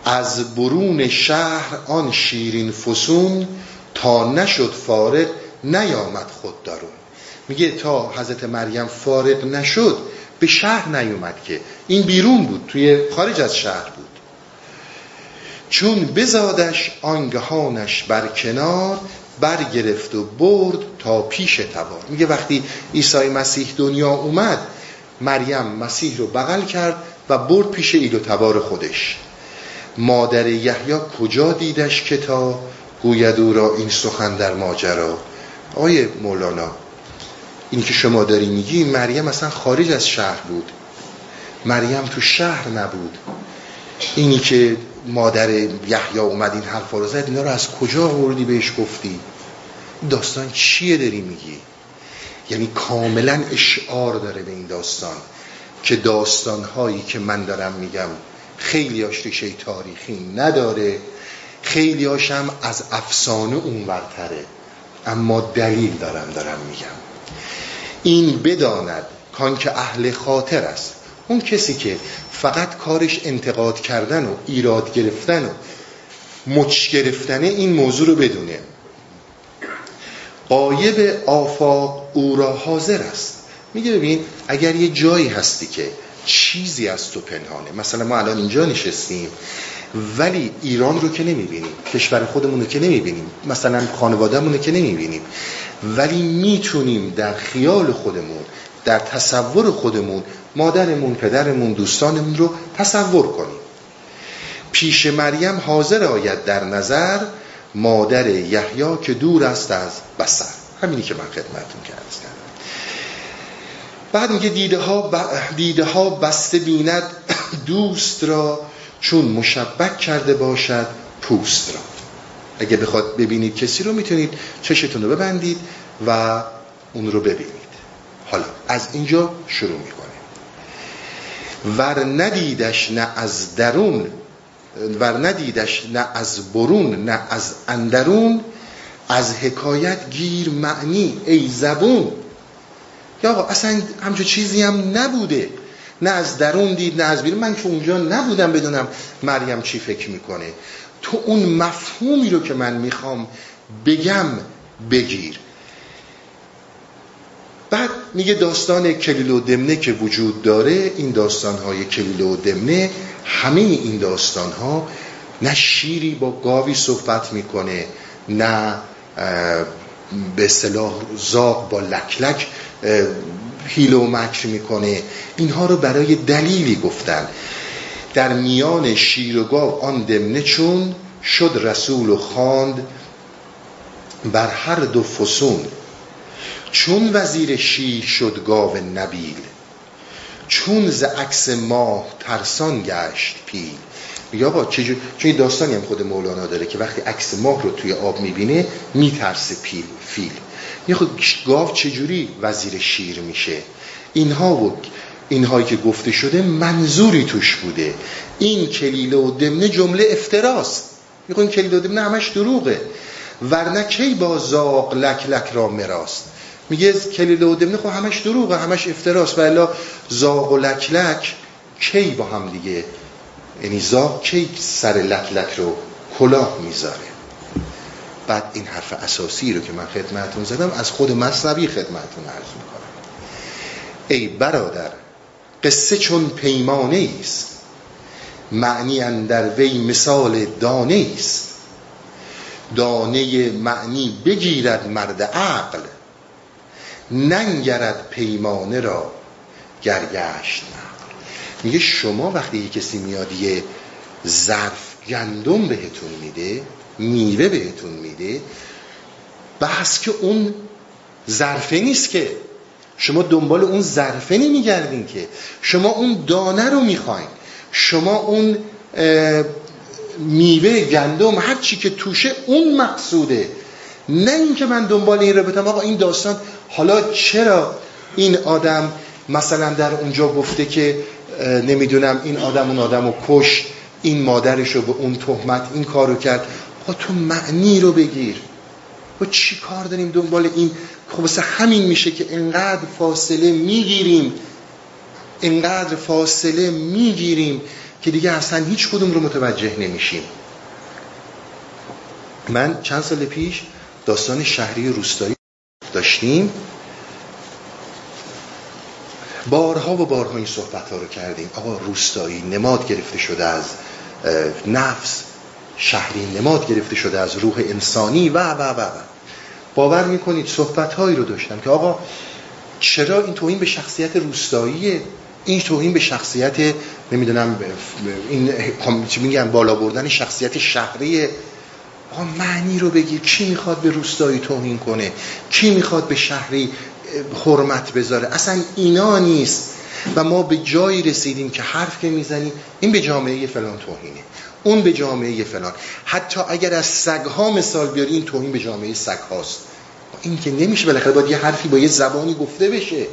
Speaker 1: از برون شهر آن شیرین فسون تا نشد فارغ نیامد خود دارون میگه تا حضرت مریم فارغ نشد به شهر نیومد که. این بیرون بود توی خارج از شهر بود. چون بزادش آنگهانش بر کنار برگرفت و برد تا پیش تبار. میگه وقتی عیسی مسیح دنیا اومد مریم مسیح رو بغل کرد و برد پیش ایل تبار خودش. مادر یحیی کجا دیدش که تا گوید او را این سخن در ماجرا؟ آقای مولانا این که شما داری میگی مریم اصلا خارج از شهر بود. مریم تو شهر نبود. اینی که مادر یحیی اومد این حرفا رو زد اینا رو از کجا آوردی بهش گفتی؟ داستان چیه داری میگی؟ یعنی کاملا اشعار داره به این داستان که داستان هایی که من دارم میگم خیلی هاش ریشه تاریخی نداره خیلی هاشم از افسانه اونورتره اما دلیل دارم دارم میگم. این بداند کان که اهل خاطر است. اون کسی که فقط کارش انتقاد کردن و ایراد گرفتن و مچ گرفتن این موضوع رو بدونه. قایب آفاق او را حاضر است. میگه ببین اگر یه جایی هستی که چیزی از تو پنهانه مثلا ما الان اینجا نشستیم ولی ایران رو که نمی‌بینیم کشور خودمون رو که نمی‌بینیم مثلا خانوادهمون رو که نمی‌بینیم ولی می‌تونیم در خیال خودمون در تصور خودمون مادرمون پدرمون دوستانمون رو تصور کنیم. پیش مریم حاضر آید در نظر مادر یحیی که دور است از بسر. همینی که من خدمتون کردم. بعد میگه دیده ها, دیده ها بسته بیند دوست را چون مشبک کرده باشد پوست را. اگه بخواد ببینید کسی رو می‌تونید چشتون رو ببندید و اون رو ببینید. حالا از اینجا شروع می‌کنه ور ندیدش نه از درون ور ندیدش نه از برون نه از اندرون از حکایت گیر معنی ای زبون. یا آقا اصلا همچون چیزی هم نبوده. نه از درون دید نه از بیرون. من که اونجا نبودم بدونم مریم چی فکر می‌کنه. تو اون مفهومی رو که من می‌خوام بگم بگیر. بعد میگه داستان کلیل و دمنه که وجود داره این داستانهای کلیل و دمنه همه این داستانها نه شیری با گاوی صحبت می‌کنه نه به صلاح زاق با لکلک هیل و مکر می‌کنه. اینها رو برای دلیلی گفتن. در میان شیر و گاو آن دمنه چون شد رسول و خواند بر هر دو فسون. چون وزیر شیر شد گاو نبیل چون ز عکس ماه ترسان گشت پیل. میگه آقا چجور چون داستانی هم خود مولانا داره که وقتی عکس ماه رو توی آب می‌بینه میترسه پیل فیل. یه خود گاو چجوری وزیر شیر میشه؟ اینها و اینهایی که گفته شده منظوری توش بوده. این کلیله و دمنه جمله افتراست. میگه این کلیله و دمنه همش دروغه. ورنه کی با زاق لک لک را مراست؟ میگه کلیله و دمنه خب همش دروغه همش افتراست. و الا زاق و لک لک کی با هم دیگه؟ یعنی زاق کی سر لک لک رو کلاه می‌ذاره؟ بعد این حرف اساسی رو که من خدمتون زدم از خود مصنوی خدمتون عرض می‌کنم. ای برادر قصه چون پیمانه است معنی اندر وی مثال دانه است. دانه معنی بگیرد مرد عقل ننگرد پیمانه را گرگشت میگه شما وقتی یه کسی میاد یه ظرف گندم بهتون میده میوه بهتون میده بحث که اون ظرفه نیست که. شما دنبال اون ظرفه نمیگردین که. شما اون دانه رو می‌خواین. شما اون میوه گندم هر چی که توشه اون مقصوده. نه اینکه من دنبال این رو بتم آقا این داستان حالا چرا این آدم مثلا در اونجا گفته که نمی‌دونم این آدم اون آدم رو کش این مادرش رو به اون تهمت این کارو کرد. خب تو معنی رو بگیر. و چی کار داریم دنبال این؟ خب همین میشه که انقدر فاصله می‌گیریم. انقدر فاصله می‌گیریم که دیگه اصلا هیچ کدوم رو متوجه نمیشیم. من چند سال پیش داستان شهری روستایی داشتیم. بارها و بارها این صحبت ها رو کردیم. آقا روستایی نماد گرفته شده از نفس. شهری نماد گرفته شده از روح انسانی. و و و و. باور می‌کنید صحبت هایی رو داشتم که آقا چرا این توهین به شخصیت روستاییه؟ این توهین به شخصیت نمی‌دونم این چی میگن بالا بردن شخصیت شهری آقا معنی رو بگیر. کی می‌خواد به روستایی توهین کنه؟ کی می‌خواد به شهری حرمت بذاره؟ اصلا اینا نیست. و ما به جایی رسیدیم که حرف که می‌زنیم این به جامعه فلان توهینه. اون به جامعه فلان. حتی اگر از سگها مثال بیاری این توهین به جامعه سگ هاست این که نمیشه بالاخره باید یه حرفی با یه زبانی گفته بشه.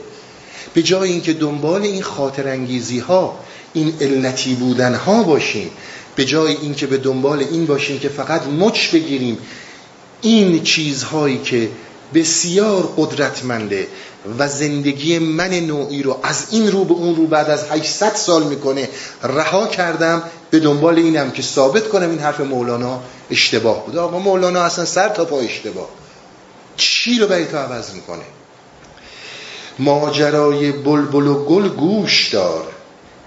Speaker 1: به جای اینکه دنبال این خاطر انگیزی ها این علتی بودن ها باشیم. به جای اینکه به دنبال این باشیم که فقط مچ بگیریم این چیزهایی که بسیار قدرتمنده و زندگی من نوعی رو از این رو به اون رو بعد از 800 سال می‌کنه رها کردم به دنبال اینم که ثابت کنم این حرف مولانا اشتباه بوده آقا مولانا اصلا سر تا پا اشتباه. چی رو برای تو عوض می‌کنه؟ ماجرای بلبل و گل گوش دار.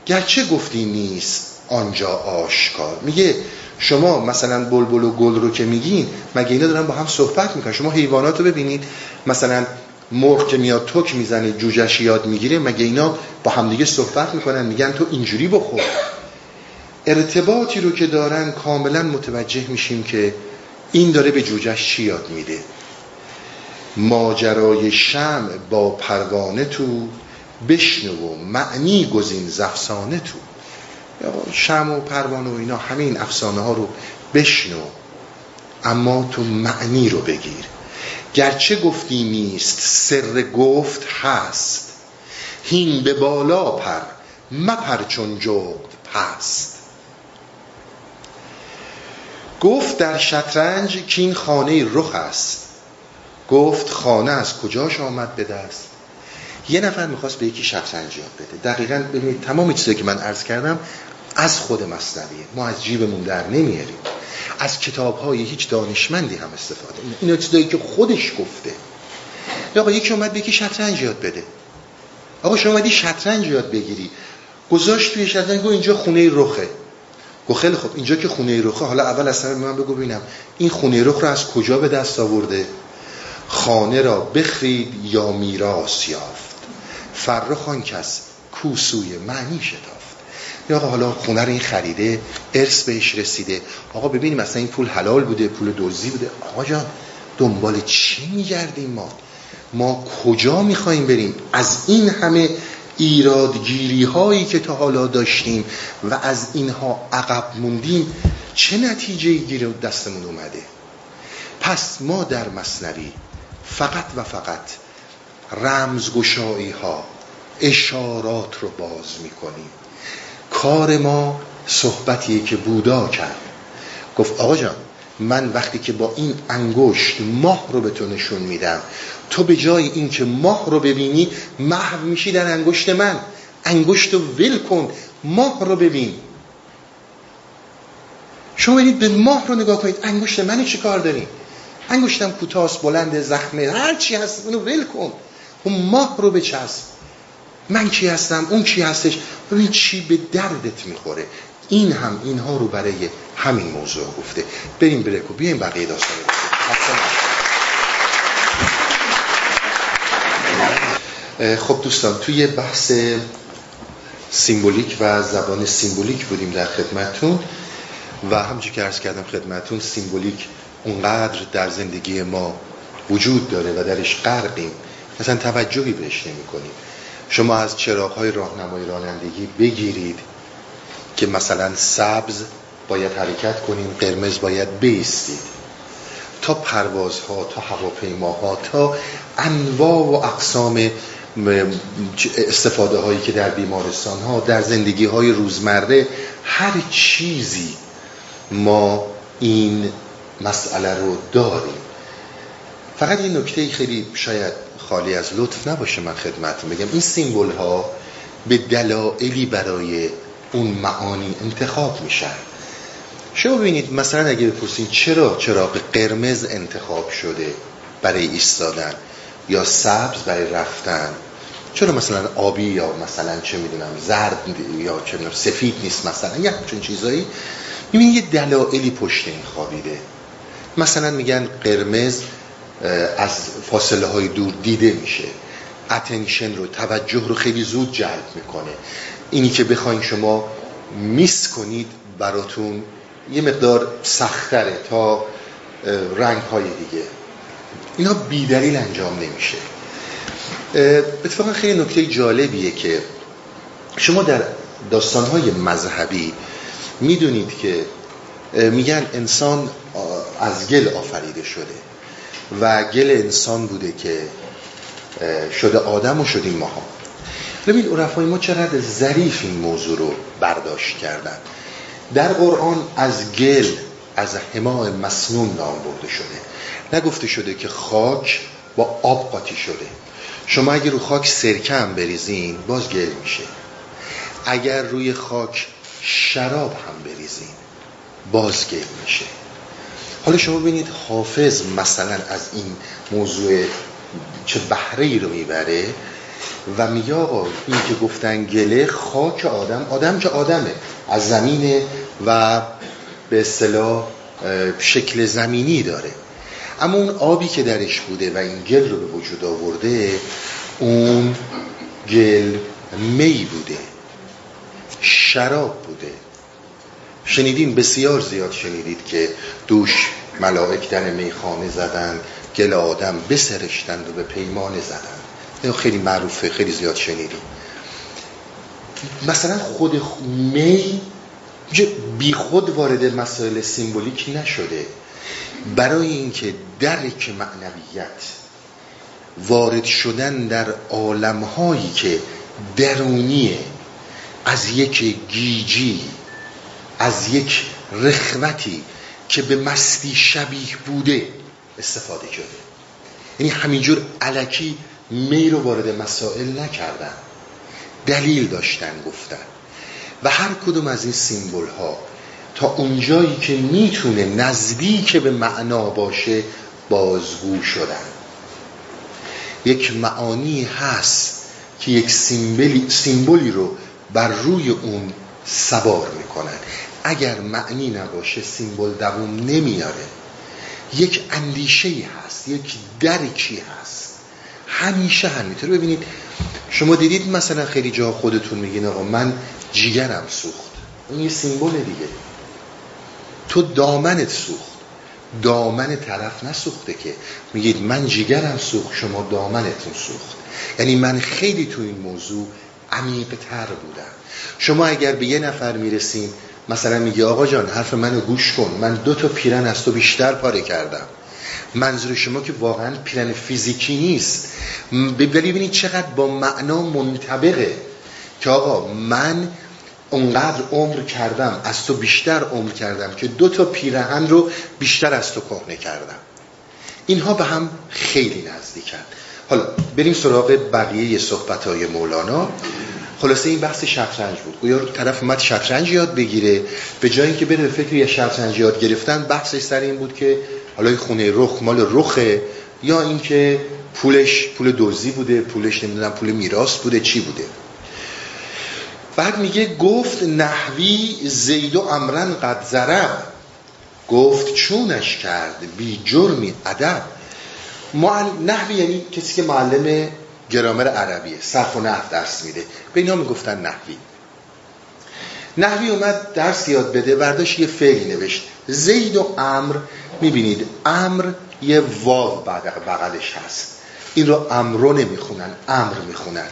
Speaker 1: گرچه گفتی نیست آنجا آشکار. میگه شما مثلا بلبل و گل رو که میگین مگه اینا دارن با هم صحبت می‌کنن؟ شما حیوانات رو ببینید مثلا مرغ که میاد توک می‌زنه جوجش یاد می‌گیره مگه اینا با همدیگه صحبت می‌کنن؟ میگن تو اینجوری بخور. ارتباطی رو که دارن کاملا متوجه میشیم که این داره به جوجش چی یاد میده. ماجرای شم با پروانه تو بشنو و معنی گزین زفسانه تو. شم و پروانه و اینا همین افسانه ها رو بشنو اما تو معنی رو بگیر. گرچه گفتی نیست سر گفت هست. هین به بالا پر مپر چون جغد پست. گفت در شطرنج این خانه رخ است. گفت خانه از کجاش آمد به دست؟ یه نفر می‌خواست به یکی شطرنج یاد بده. دقیقا ببینید تمام چیزایی که من عرض کردم از خود مصنویه ما از جیبمون در نمیاریم. از کتاب های هیچ دانشمندی هم استفاده این چیزایی که خودش گفته. آقا یکی اومد یکی شطرنج یاد بده. آقا شما اومدی شطرنج یاد بگیری. گذاشت توی شطرنج گفت اینجا خونه رخه. گفت خیلی خب اینجا که خونه رخه حالا اول اصلا من بگو ببینم. این خونه رخ رو از کجا به دست آورده؟ خانه را بخرید یا میراث یافت؟ فرخان کس کوسوی معنی شتافت. یا آقا حالا خونه رو این خریده ارث بهش رسیده. آقا ببینیم مثلا این پول حلال بوده پول دزدی بوده. آقا جان دنبال چی میگردیم ما؟ ما کجا می‌خوایم بریم؟ از این همه ایرادگیری هایی که تا حالا داشتیم و از اینها عقب موندیم چه نتیجه گیر دستمون اومده؟ پس ما در مصنوی فقط و فقط رمزگشایی ها اشارات رو باز می‌کنیم. کار ما صحبتیه که بودا کرد. گفت آقا جان من وقتی که با این انگشت ماه رو به تو نشون میدم تو به جای اینکه ماه رو ببینی محو میشی در انگشت من. انگشت رو ول کن ماه رو ببین. شما برید به ماه رو نگاه کنید انگشت من چی کار داری؟ انگشتم کوتاست بلند زخمه هر چی هست اونو ول کن. اون ماه رو بچسب. من کی هستم؟ اون کی هستش؟ ببین چی به دردت می‌خوره. این هم اینها رو برای همین موضوع گفته. بریم break و بیایم بقیه داستان خب دوستان توی بحث symbolic و زبان symbolic بودیم در خدمتون و همچون که عرض کردم خدمتون symbolic اونقدر در زندگی ما وجود داره و درش غرقیم مثلا توجهی بهش نمی کنیم شما از چراغ های راهنمای رانندگی بگیرید که مثلا سبز باید حرکت کنیم قرمز باید بیستید. تا پروازها تا هواپیماها تا انواع و اقسام استفاده هایی که در بیمارستان ها در زندگی های روزمره هر چیزی ما این مسئله رو داریم. فقط این نکته خیلی شاید خالی از لطف نباشه من خدمتتون بگم. این سیمبل ها به دلایلی برای اون معانی انتخاب میشن. شما ببینید مثلا اگه بپرسید چرا چراغ قرمز انتخاب شده برای ایستادن یا سبز برای رفتن؟ چرا مثلا آبی یا مثلا چه می‌دونم زرد یا چه می‌دونم سفید نیست مثلا؟ یا چون چیزایی. می‌بینید یه دلایلی پشت این خوابیده. مثلا میگن قرمز از فاصله های دور دیده میشه. اتنشن رو توجه رو خیلی زود جلب می‌کنه. اینی که بخواین شما میس کنید براتون یه مقدار سختره تا رنگ های دیگه. اینا بیدلیل انجام نمیشه. اتفاقا خیلی نکته جالبیه که شما در داستانهای مذهبی می‌دونید که میگن انسان از گل آفریده شده. و گل انسان بوده که شده آدم و شدیم ماها. ببین عرفای ما چقدر ظریف این موضوع رو برداشت کردن. در قرآن از گل از حماع مسنون نام برده شده. نگفته شده که خاک با آب قاطی شده. شما اگر رو خاک سرکه هم بریزین باز گل میشه. اگر روی خاک شراب هم بریزین باز گل میشه. حالا شما ببینید حافظ مثلا از این موضوع چه بهره ای رو می‌بره و میگه آقا این که گفتن گله خاک آدم آدم که آدمه. از زمینه و به اصطلاح شکل زمینی داره. اما اون آبی که درش بوده و این گل رو به وجود آورده اون گل می بوده. شراب. شنیدین بسیار زیاد شنیدید که دوش ملائک در میخانه زدن گل آدم بسرشتند و به پیمانه زدن این خیلی معروفه خیلی زیاد شنیدیم. مثلا خود می بی خود وارد مسائل سیمبولیک نشده. برای اینکه درک معنویت وارد شدن در عالمهایی که درونیه از یک گیجی از یک رخوتی که به مستی شبیه بوده استفاده شده. یعنی همینجور علکی می رو وارد مسائل نکردن. دلیل داشتن گفتن. و هر کدوم از این سیمبل ها تا اونجایی که می‌تونه نزدیک به معنا باشه بازگو شدن. یک معانی هست که یک سیمبلی, سیمبولی رو بر روی اون سوار می‌کنن. اگر معنی نباشه سیمبل دووم نمیاره. یک اندیشه هست یک درکی هست. همیشه همینطور ببینید شما دیدید مثلا خیلی جا خودتون میگین آقا من جیگرم سوخت. این یه سیمبل دیگه. تو دامنت سوخت. دامن طرف نسوخته که. میگید من جیگرم سوخت شما دامنتون سوخت. یعنی من خیلی تو این موضوع عمیق تر بودم. شما اگر به یه نفر می‌رسیم مثلا میگی آقا جان حرف منو گوش کن. من دو تا پیرن از تو بیشتر پاره کردم. منظور شما که واقعا پیرن فیزیکی نیست. ولی ببینید چقدر با معنا منطبقه که آقا من اونقدر عمر کردم از تو بیشتر عمر کردم که دو تا پیرهن رو بیشتر از تو کهنه کردم. اینها به هم خیلی نزدیکن. حالا بریم سراغ بقیه صحبت های مولانا. خلاصه این بحث شطرنج بود. گویا طرف اومد شطرنج یاد بگیره. به جای اینکه بره به فکر یه شطرنج یاد گرفتن بحثش سر این بود که حالا این خونه رخ مال رخه یا اینکه پولش پول دوزی بوده پولش نمی‌دونم پول میراث بوده چی بوده. بعد میگه گفت نحوی زید و امرن قد زرب گفت چونش کرد؟ بی جرمی ادب. نحوی یعنی کسی که معلم گرامر عربیه صرف و نحو درس میده. به اینا می‌گفتن نحوی. نحوی اومد درس یاد بده برداشت یه فعلی نوشت. زید و عمرو می‌بینید عمر یه واو بغلش هست. این رو عمرو نمی‌خونن عمر می‌خونن.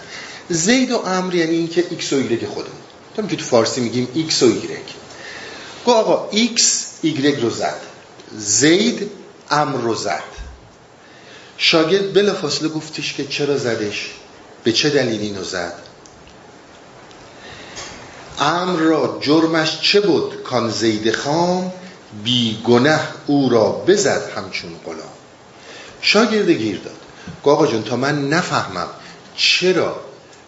Speaker 1: زید و عمرو یعنی اینکه ایکس و ایگرگ خودمون. تو که تو فارسی میگیم ایکس و ایگرگ. گو آقا ایکس ایگرگ رو زد. زید عمر رو زد. شاگرد بلا فاصله گفتش که چرا زدش؟ به چه دلیل اینو زد؟ امر را جرمش چه بود؟ کان زید خام بی گنه او را بزد همچون غلام. شاگرد گیر داد. آقا جون تا من نفهمم چرا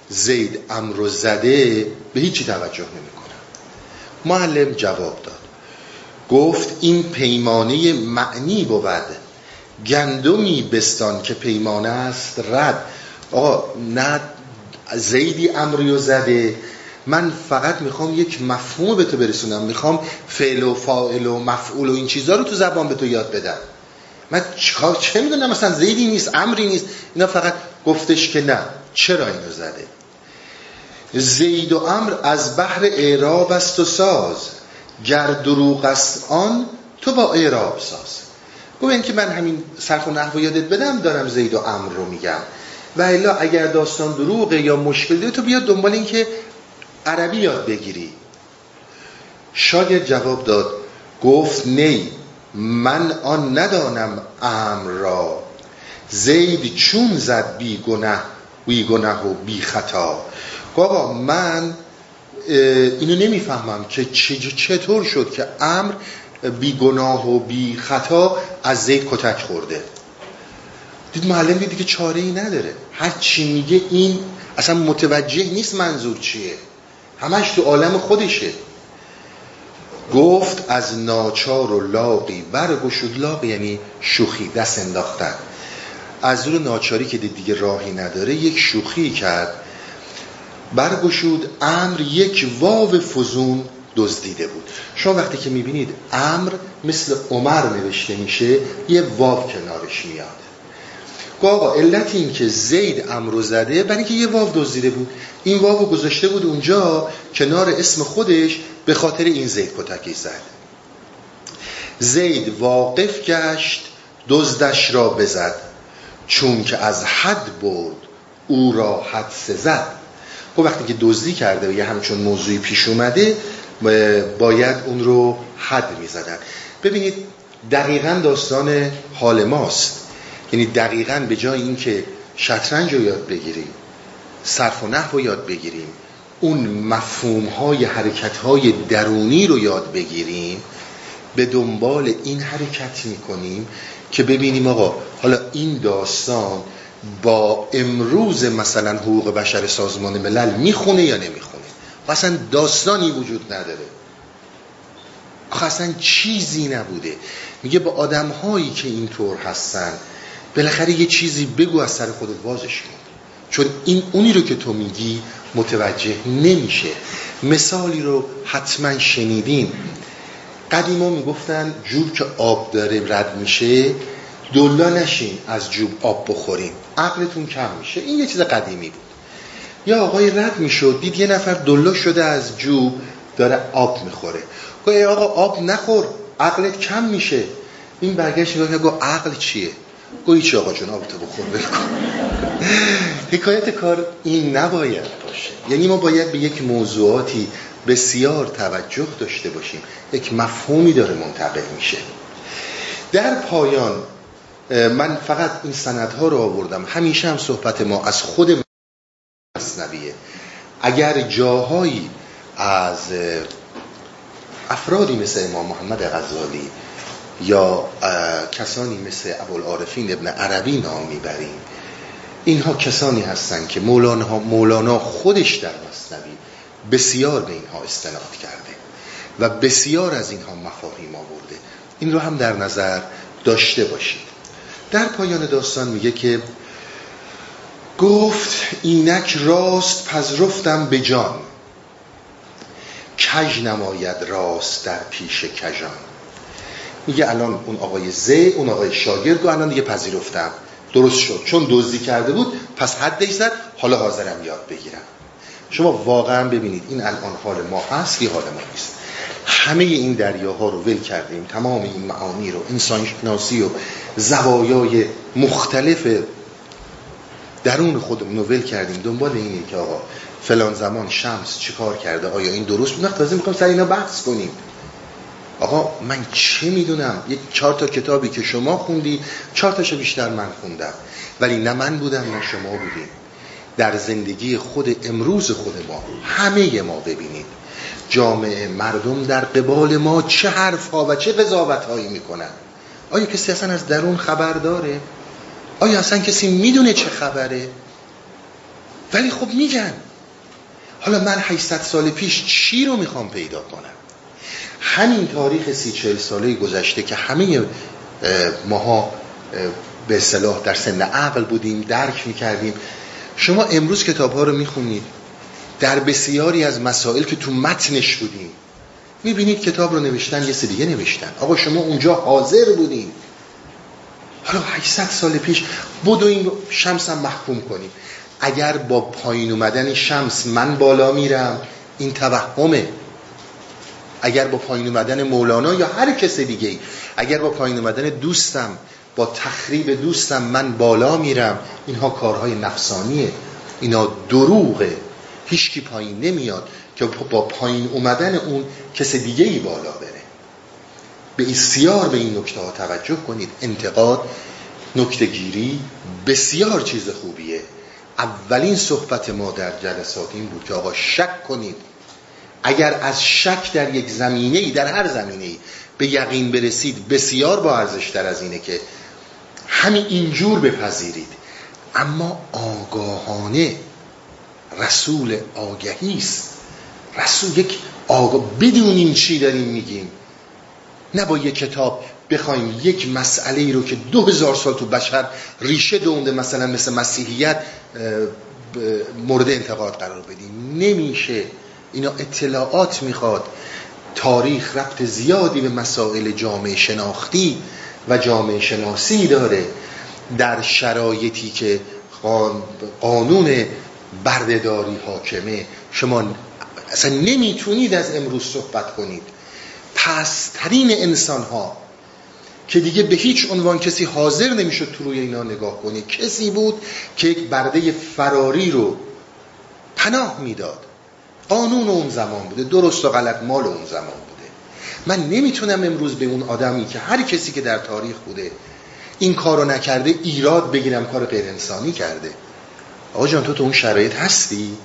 Speaker 1: زید امر رو زده به هیچی توجه نمی کنم. معلم جواب داد. گفت این پیمانه معنی بود. گندمی بستان که پیمانه است رد. آقا نه زیدی امریو زده. من فقط می‌خوام یک مفهوم به تو برسونم. می‌خوام فعل و فاعل و مفعول و این چیزها رو تو زبان به تو یاد بدم. من چه می‌دونم؟ مثلا زیدی نیست امری نیست. اینا فقط گفتش که نه. چرا اینو زده؟ زید و امر از بحر اعراب است و ساز. گر دروغ است آن تو با اعراب ساز. گوه که من همین صرف و نحو یادت بدم دارم زید و امر رو میگم. و الا اگر داستان دروغه یا مشکل داره تو بیاد دنبال این که عربی یاد بگیری. شاگرد جواب داد گفت نی من آن ندانم امر را. زید چون زد بی گناه بی گناه و بی خطا. بابا من اینو نمی‌فهمم که چطور شد که امر بی گناه و بی خطا از زید کتک خورده. دید معلم دیدی که چاره ای نداره. هر چی میگه این اصلا متوجه نیست منظور چیه. همش تو عالم خودشه. گفت از ناچار و لاقی برگشود. لاق یعنی شوخی دست انداختن. از رو ناچاری که دیگه راهی نداره یک شوخی کرد. برگشود امر یک واو فزون. دزدیده بود. شما وقتی که می‌بینید امر مثل عمر نوشته میشه یه واو کنارش میاد. آقا علت این که زید امرو زده برای اینکه یه واو دزدیده بود. این واو گذاشته بود اونجا کنار اسم خودش به خاطر این زید کتکی زد. زید واقف گشت دزدش را بزد چون که از حد برد او را حد سزد. خب وقتی که دزدی کرده و یه همچون موضوعی پیش اومده باید اون رو حد می‌زدن. ببینید دقیقا داستان حال ماست. یعنی دقیقا به جای اینکه شطرنج رو یاد بگیریم صرف و نحو رو یاد بگیریم اون مفهوم های حرکت های درونی رو یاد بگیریم به دنبال این حرکت می‌کنیم که ببینیم آقا حالا این داستان با امروز مثلا حقوق بشر سازمان ملل می‌خونه یا نمی‌خونه؟ و اصلا داستانی وجود نداره. آخه اصلا چیزی نبوده. میگه با آدم هایی که اینطور هستن بالاخره یه چیزی بگو از سر خودت بازش کن. چون این اونی رو که تو میگی متوجه نمیشه. مثالی رو حتما شنیدین. قدیما می‌گفتن جوب که آب داره رد میشه دلا نشین از جوب آب بخورین عقلتون کم میشه. این یه چیز قدیمی بود. یا آقای رد می‌شد دید یه نفر دلا شده از جوب داره آب می‌خوره. گوه آقا آب نخور عقلت کم میشه. این برگشت نگاه گو عقل چیه؟ گویی چی آقا جون آب تو بخور بکن (laughs) حکایت کار این نباید باشه. یعنی ما باید به یک موضوعاتی بسیار توجه داشته باشیم. یک مفهومی داره منتقل میشه. در پایان من فقط این سندها رو آوردم. همیشه هم صحبت ما از خود مصنویه. اگر جاهایی از افرادی مثل امام محمد غزالی یا کسانی مثل ابوالعارفین ابن عربی نام می‌بریم اینها کسانی هستند که مولانا, مولانا خودش در مصنوی بسیار به اینها استناد کرده و بسیار از اینها مفاهیم آورده. این رو هم در نظر داشته باشید. در پایان داستان میگه که گفت اینک راست پذرفتم به جان. کج نماید راست در پیش کجان میگه الان اون آقای زه اون آقای شاگرد رو الان دیگه پذیرفتم. درست شد. چون دزدی کرده بود پس حدش زد حالا حاضرم یاد بگیرم. شما واقعا ببینید این الان حال ما هست یا حال ما نیست؟ همه این دریاها رو ول کردیم. تمام این معانی رو انسان شناسی و زوایای مختلف درون خودمون رو ول کردیم. دنبال اینه که آقا فلان زمان شمس چیکار کرده؟ آیا این درست بود؟ تازه می‌خوام سر اینا بحث کنیم. آقا من چه می‌دونم؟ یک چهار تا کتابی که شما خوندی چهار تاشو بیشتر من خوندم. ولی نه من بودم نه شما بودیم. در زندگی خود امروز خود ما همه ما ببینید. جامعه مردم در قبال ما چه حرف ها و چه قضاوت هایی می‌کنن؟ آیا کسی اصلا از درون خبر داره؟ آیا اصلا کسی می‌دونه چه خبره؟ ولی خب میگن. حالا من 800 سال پیش چی رو می‌خوام پیدا کنم؟ همین تاریخ سی چهل ساله گذشته که همه ماها به صلاح در سن عقل بودیم درک می‌کردیم. شما امروز کتاب ها رو می‌خونید در بسیاری از مسائل که تو متنش بودیم می‌بینید کتاب رو نوشتن یه دیگه نوشتن. آقا شما اونجا حاضر بودین. حالا 800 سال پیش بدو این شمس هم محکوم کنیم. اگر با پایین اومدن شمس من بالا میرم این توهمه. اگر با پایین اومدن مولانا یا هر کس دیگه اگر با پایین اومدن دوستم با تخریب دوستم من بالا میرم اینها کارهای نفسانیه. اینا دروغه. هیچکی پایین نمیاد که با پایین اومدن اون کس دیگه ای بالا بره. بسیار به این نکته ها توجه کنید. انتقاد نکته گیری بسیار چیز خوبیه. اولین صحبت ما در جلسات این بود که آقا شک کنید. اگر از شک در یک زمینه ای در هر زمینه ای به یقین برسید بسیار با ارزش در از اینه که همین اینجور بپذیرید. اما آگاهانه رسول آگهی است. رسول یک آگاه بدونیم چی داریم میگیم. نه با یک کتاب بخوایم یک مسئله ای رو که دو هزار سال تو بشر ریشه دونده مثلا مثل مسیحیت مورد انتقاد قرار بدیم. نمیشه. اینا اطلاعات می‌خواد. تاریخ ربط زیادی به مسائل جامعه شناختی و جامعه شناسی داره. در شرایطی که قانون بردهداری حاکمه. شما اصلا نمی‌تونید از امروز صحبت کنید. پسترین انسان ها که دیگه به هیچ عنوان کسی حاضر نمی‌شد تو روی اینا نگاه کنه. کسی بود که یک برده فراری رو پناه می‌داد. قانون اون زمان بوده درست و غلط مال اون زمان بوده. من نمی‌تونم امروز به اون آدمی که هر کسی که در تاریخ بوده این کارو نکرده ایراد بگیرم کار غیر انسانی کرده. آقا جان تو تو اون شرایط هستی؟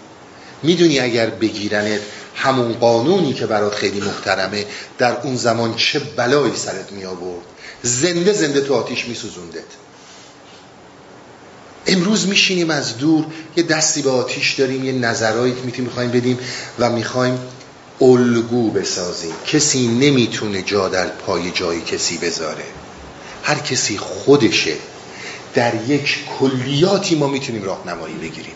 Speaker 1: می‌دونی اگر بگیرنت همون قانونی که برات خیلی محترمه در اون زمان چه بلایی سرت می آورد زنده زنده تو آتیش می سوزوندت امروز میشینیم از دور یه دستی به آتیش داریم یه نظرهایی که می‌خوایم بدیم و می‌خوایم الگو بسازیم. کسی نمی‌تونه جا در پای جای کسی بذاره. هر کسی خودشه. در یک کلیاتی ما می‌تونیم راهنمایی بگیریم.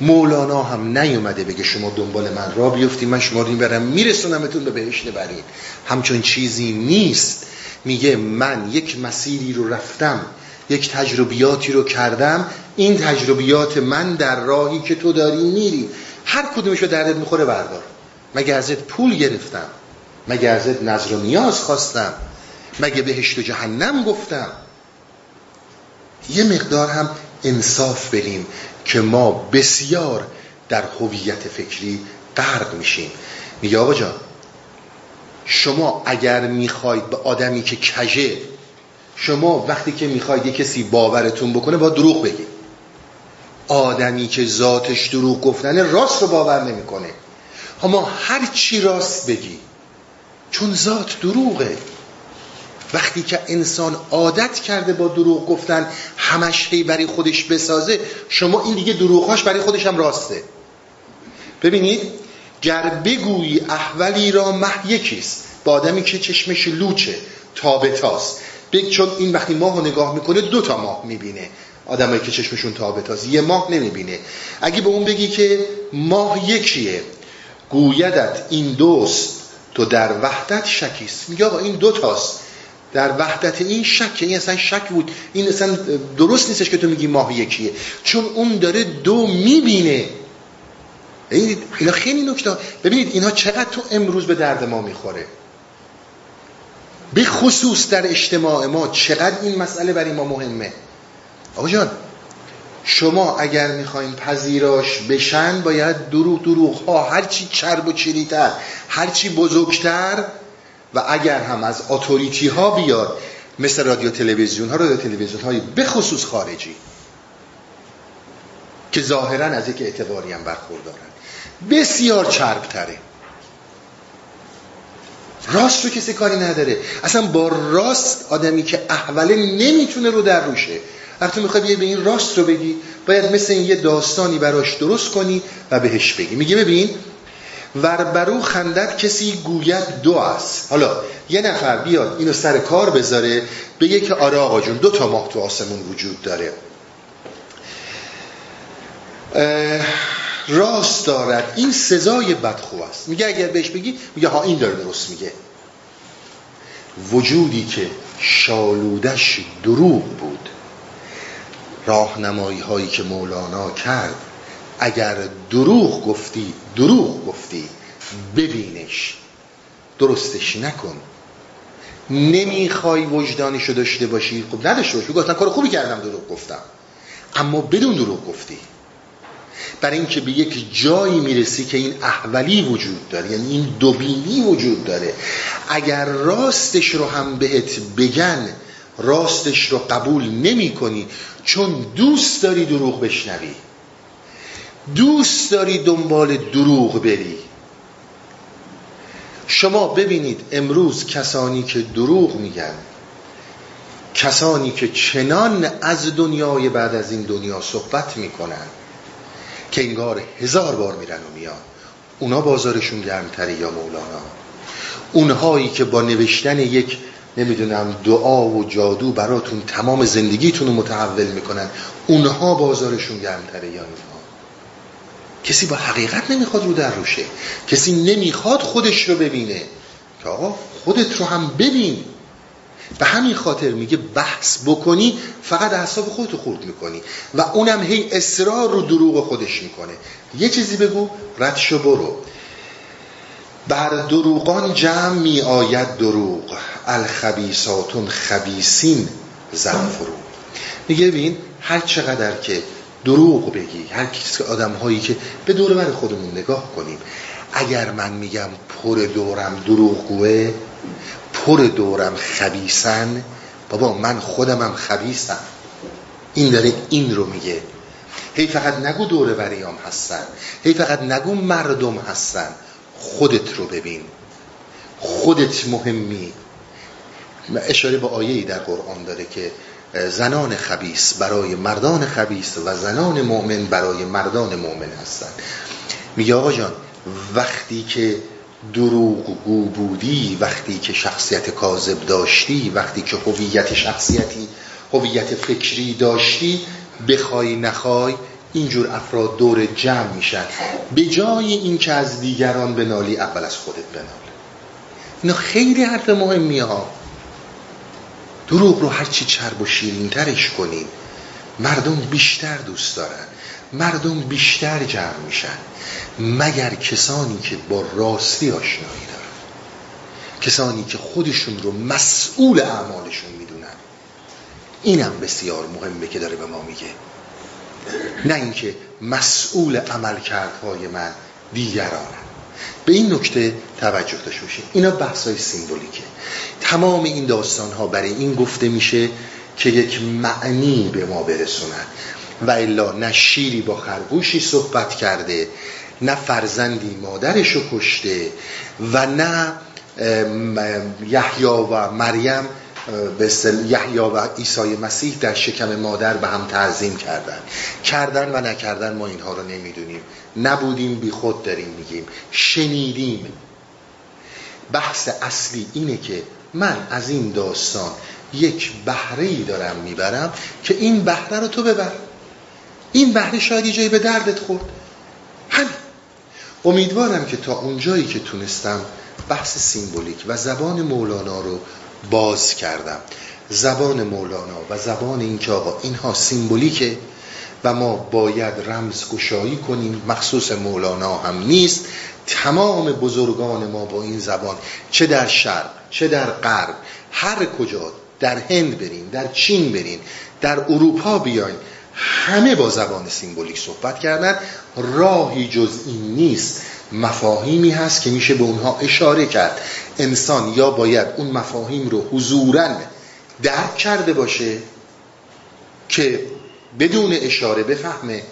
Speaker 1: مولانا هم نیومده بگه شما دنبال من را بیفتی من شما رو برم میرسونمتون به بهشت برین همچون چیزی نیست. میگه من یک مسیری رو رفتم یک تجربیاتی رو کردم این تجربیات من در راهی که تو داری میری. هر کدومش رو دردت می‌خوره بردار. مگه ازت پول گرفتم؟ مگه ازت نظر و نیاز خواستم؟ مگه بهشت و جهنم گفتم؟ یه مقدار هم انصاف بریم. که ما بسیار در هویت فکری غرق میشیم. میگه آقا جان شما اگر می‌خواید به آدمی که کژه شما وقتی که می‌خواید یه کسی باورتون بکنه با دروغ بگید. آدمی که ذاتش دروغ گفتنه راست رو باور نمی‌کنه. اما هر چی راست بگی چون ذات دروغه. وقتی که انسان عادت کرده با دروغ گفتن همش هی برای خودش بسازه شما این دیگه دروغهاش برای خودش هم راسته. ببینید گر بگویی احولی را مح یکیست با آدمی که چشمش لوچه تابتاست بگ چون این وقتی ماه رو نگاه می‌کنه دو تا ماه می‌بینه. آدمایی که چشمشون تابتاست یه ماه نمی‌بینه. اگه به اون بگی که ماه یکیه گویدت این دوست تو در وحدت شکیست. میگه آقا این دو تاست. در وحدت این شک این اصلا شک بود. این اصلا درست نیستش که تو میگی ماه یکیه. چون اون داره دو می‌بینه. اینا خیلی نکته. ببینید اینها چقدر تو امروز به درد ما می‌خوره. به خصوص در اجتماع ما چقدر این مسئله برای ما مهمه. آقا جان شما اگر می‌خواین پذیراش بشن باید دروغ دروغ ها هرچی چرب و چریتر هرچی بزرگتر و اگر هم از اتوریتی ها بیاد مثل رادیو تلویزیون ها رادیو تلویزیون های بخصوص خارجی که ظاهرا از یک اعتباری هم برخوردارن. بسیار چرب تره راست رو کسی کاری نداره. اصلا با راست آدمی که احوله نمی‌تونه رو در روشه. وقتی می‌خوای به این راست رو بگی. باید مثل یه داستانی براش درست کنی و بهش بگی. میگه ببین ور برو خندت کسی گوید دو است حالا یه نفر بیاد اینو سر کار بذاره بگه که آره آقا جون دو تا ماه تو آسمون وجود داره. راست دارد. این سزای بدخو است. میگه اگر بهش بگی میگه ها این داره درست میگه. وجودی که شالودش دروغ بود. راهنمایی هایی که مولانا کرد اگر دروغ گفتی دروغ گفتی ببینش. درستش نکن. نمی‌خوای وجدانشو داشته باشی. خب نداشته باشی. گفتن کار خوبی کردم دروغ گفتم. اما بدون دروغ گفتی. برای اینکه به یک جایی می‌رسی که این احولی وجود داره یعنی این دوبینی وجود داره. اگر راستش رو هم بهت بگن راستش رو قبول نمی کنی چون دوست داری دروغ بشنوی. دوست داری دنبال دروغ بری. شما ببینید امروز کسانی که دروغ میگن کسانی که چنان از دنیای بعد از این دنیا صحبت می‌کنن که انگار هزار بار میرن و میان. اونا بازارشون گرمتره یا مولانا؟ اونهایی که با نوشتن یک نمی‌دونم دعا و جادو براتون تمام زندگیتون رو متحول می‌کنن اونها بازارشون گرمتره یا اینها کسی با حقیقت نمی‌خواد رو در روشه. کسی نمی‌خواد خودش رو ببینه. که آقا خودت رو هم ببین. به همین خاطر میگه بحث بکنی فقط اعصاب خودتو خورد می‌کنی. و اونم هی اصرار رو دروغ خودش می‌کنه. یه چیزی بگو ردشو برو. بر دروغان جمع می آید دروغ. الخبیساتون خبیسین زنفرو میگه ببین هر چقدر که دروغ بگی. هر کسی آدم هایی که به دور خودمون نگاه کنیم. اگر من میگم پر دورم دروغگوه پر دورم خبیسن بابا من خودمم خبیسم این داره این رو میگه. هی فقط نگو دور بریام هستن. هی فقط نگو مردم هستن. خودت رو ببین. خودت مهمی. اشاره به آیه‌ای در قرآن داره که زنان خبیس برای مردان خبیس و زنان مؤمن برای مردان مؤمن هستند. میگه آقا جان وقتی که دروغگو بودی وقتی که شخصیت کاذب داشتی وقتی که هویت شخصیتی هویت فکری داشتی بخوای نخوای اینجور افراد دور جمع میشن. به جای این که از دیگران بنالی اول از خودت بنال اینا خیلی حرف مهمی ها. دروغ رو هرچی چرب و شیرین ترش کنین. مردم بیشتر دوست دارن. مردم بیشتر جمع میشن. مگر کسانی که با راستی آشنایی دارن. کسانی که خودشون رو مسئول اعمالشون می‌دونن. اینم بسیار مهمه که داره به ما میگه. نه اینکه مسئول عمل کردهای من دیگرانم به این نکته توجه داشته باشید اینا بحث های سیمبولیکه. تمام این داستان ها برای این گفته میشه که یک معنی به ما برسونن و الا نه شیری با خرگوشی صحبت کرده نه فرزندی مادرشو کشته و نه یحیی و مریم به یحیی و عیسی مسیح در شکم مادر به هم تعظیم کردن کردن و نکردن ما اینها رو نمی‌دونیم. نبودیم بی خود داریم میگیم. شنیدیم. بحث اصلی اینه که من از این داستان یک بهره ای دارم می‌برم که این بهره رو تو ببر. این بهره شاید جایی به دردت خورد. همین. امیدوارم که تا اونجایی که تونستم بحث سیمبولیک و زبان مولانا رو باز کردم. زبان مولانا و زبان این که آقا اینها سیمبولیکه. و ما باید رمز گشایی کنیم. مخصوص مولانا هم نیست. تمام بزرگان ما با این زبان چه در شرق چه در غرب هر کجا در هند برین در چین برین در اروپا بیاین همه با زبان سیمبولیک صحبت کردن. راهی جز این نیست. مفاهیمی هست که میشه به اونها اشاره کرد. انسان یا باید اون مفاهیم رو حضورا درک کرده باشه که بدون اشاره بفهمه.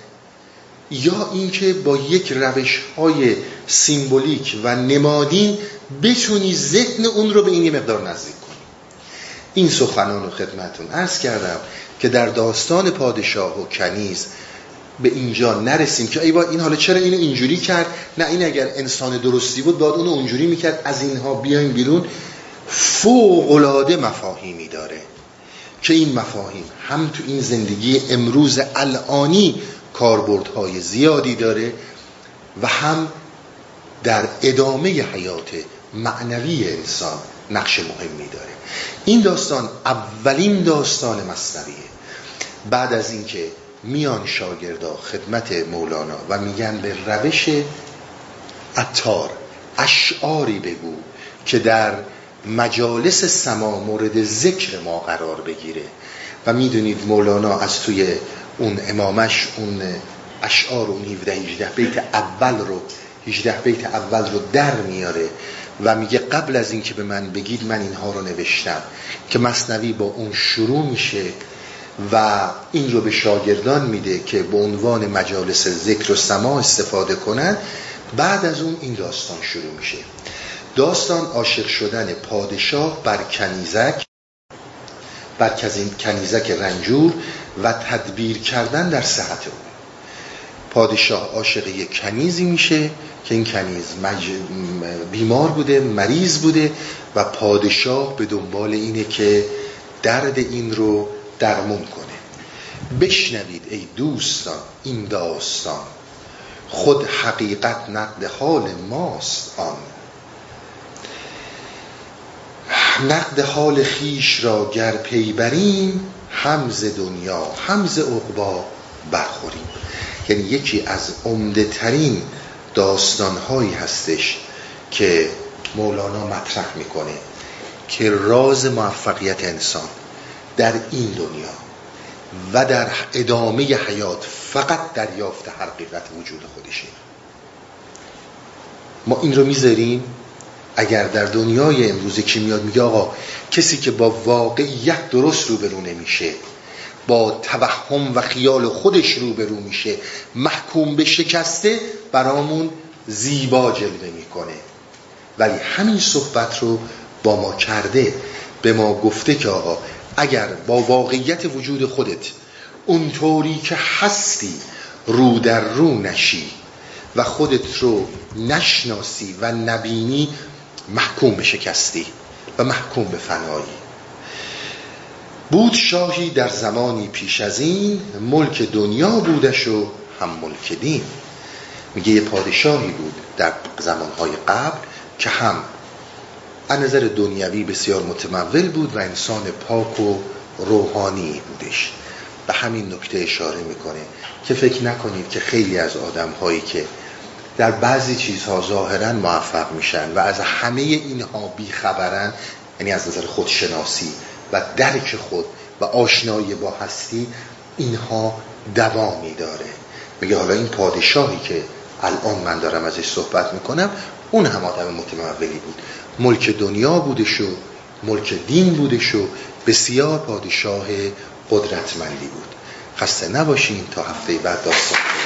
Speaker 1: یا اینکه با یک روش های سیمبولیک و نمادین بتونی ذهن اون رو به این مقدار نزدیک کنی. این سخنان رو خدمتون عرض کردم که در داستان پادشاه و کنیز به اینجا نرسیم که ای با این حالا چرا اینو اینجوری کرد؟ نه این اگر انسان درستی بود باید اونو اونجوری می‌کرد از اینها بیایم بیرون. فوق العاده مفاهیمی داره. که این مفاهیم هم تو این زندگی امروز الانی کاربردهای زیادی داره و هم در ادامه حیات معنوی انسان نقش مهمی داره. این داستان اولین داستان مصنویه. بعد از اینکه میان شاگردا خدمت مولانا و میگن به روش اتار اشعاری بگو که در مجالس سما مورد ذکر ما قرار بگیره. و می‌دونید مولانا از توی اون امامش اون اشعار اون 17 18 بیت اول رو 18 بیت اول رو در میاره و میگه قبل از اینکه به من بگید من اینها رو نوشتم. که مصنوی با اون شروع میشه و این رو به شاگردان میده که به عنوان مجالس ذکر و سما استفاده کنن. بعد از اون این داستان شروع میشه. داستان عاشق شدن پادشاه بر کنیزک بر کنیزک رنجور و تدبیر کردن در صحت او. پادشاه عاشق یک کنیزی میشه که این کنیز بیمار بوده مریض بوده و پادشاه به دنبال اینه که درد این رو درمون کنه. بشنوید ای دوستان این داستان. خود حقیقت نقد حال ماست آن. نقد حال خیش را گر پی بریم همز دنیا همز عقبا برخوریم. یعنی یکی از عمده ترین داستان هایی هستش که مولانا مطرح می‌کنه که راز موفقیت انسان در این دنیا و در ادامه حیات فقط دریافت حقیقت وجود خودشه. ما این رو می‌ذاریم؟ اگر در دنیای امروز کی میاد میگه آقا کسی که با واقعیت درست روبرو نمیشه با توهم و خیال خودش روبرو میشه محکوم به شکسته برامون زیبا جلوه می‌کنه. ولی همین صحبت رو با ما کرده به ما گفته که آقا اگر با واقعیت وجود خودت اونطوری که هستی رو در رو نشی و خودت رو نشناسی و نبینی محکوم به شکستی و محکوم به فنایی. بود شاهی در زمانی پیش از این ملک دنیا بودش و هم ملک دین. میگه یه پادشاهی بود در زمانهای قبل که هم از نظر دنیوی بسیار متمول بود و انسان پاک و روحانی بودش. به همین نکته اشاره می‌کنه که فکر نکنید که خیلی از آدم هایی که در بعضی چیزها ظاهرا موفق میشن و از همه اینها بیخبرن یعنی از نظر خودشناسی و درک خود و آشنایی با هستی اینها دوامی داره میگه حالا این پادشاهی که الان من دارم ازش صحبت می‌کنم اون هم آدم متمولی بود. ملک دنیا بودش و ملک دین بودش و بسیار پادشاه قدرتمندی بود. خسته نباشین تا هفته بعد داستان.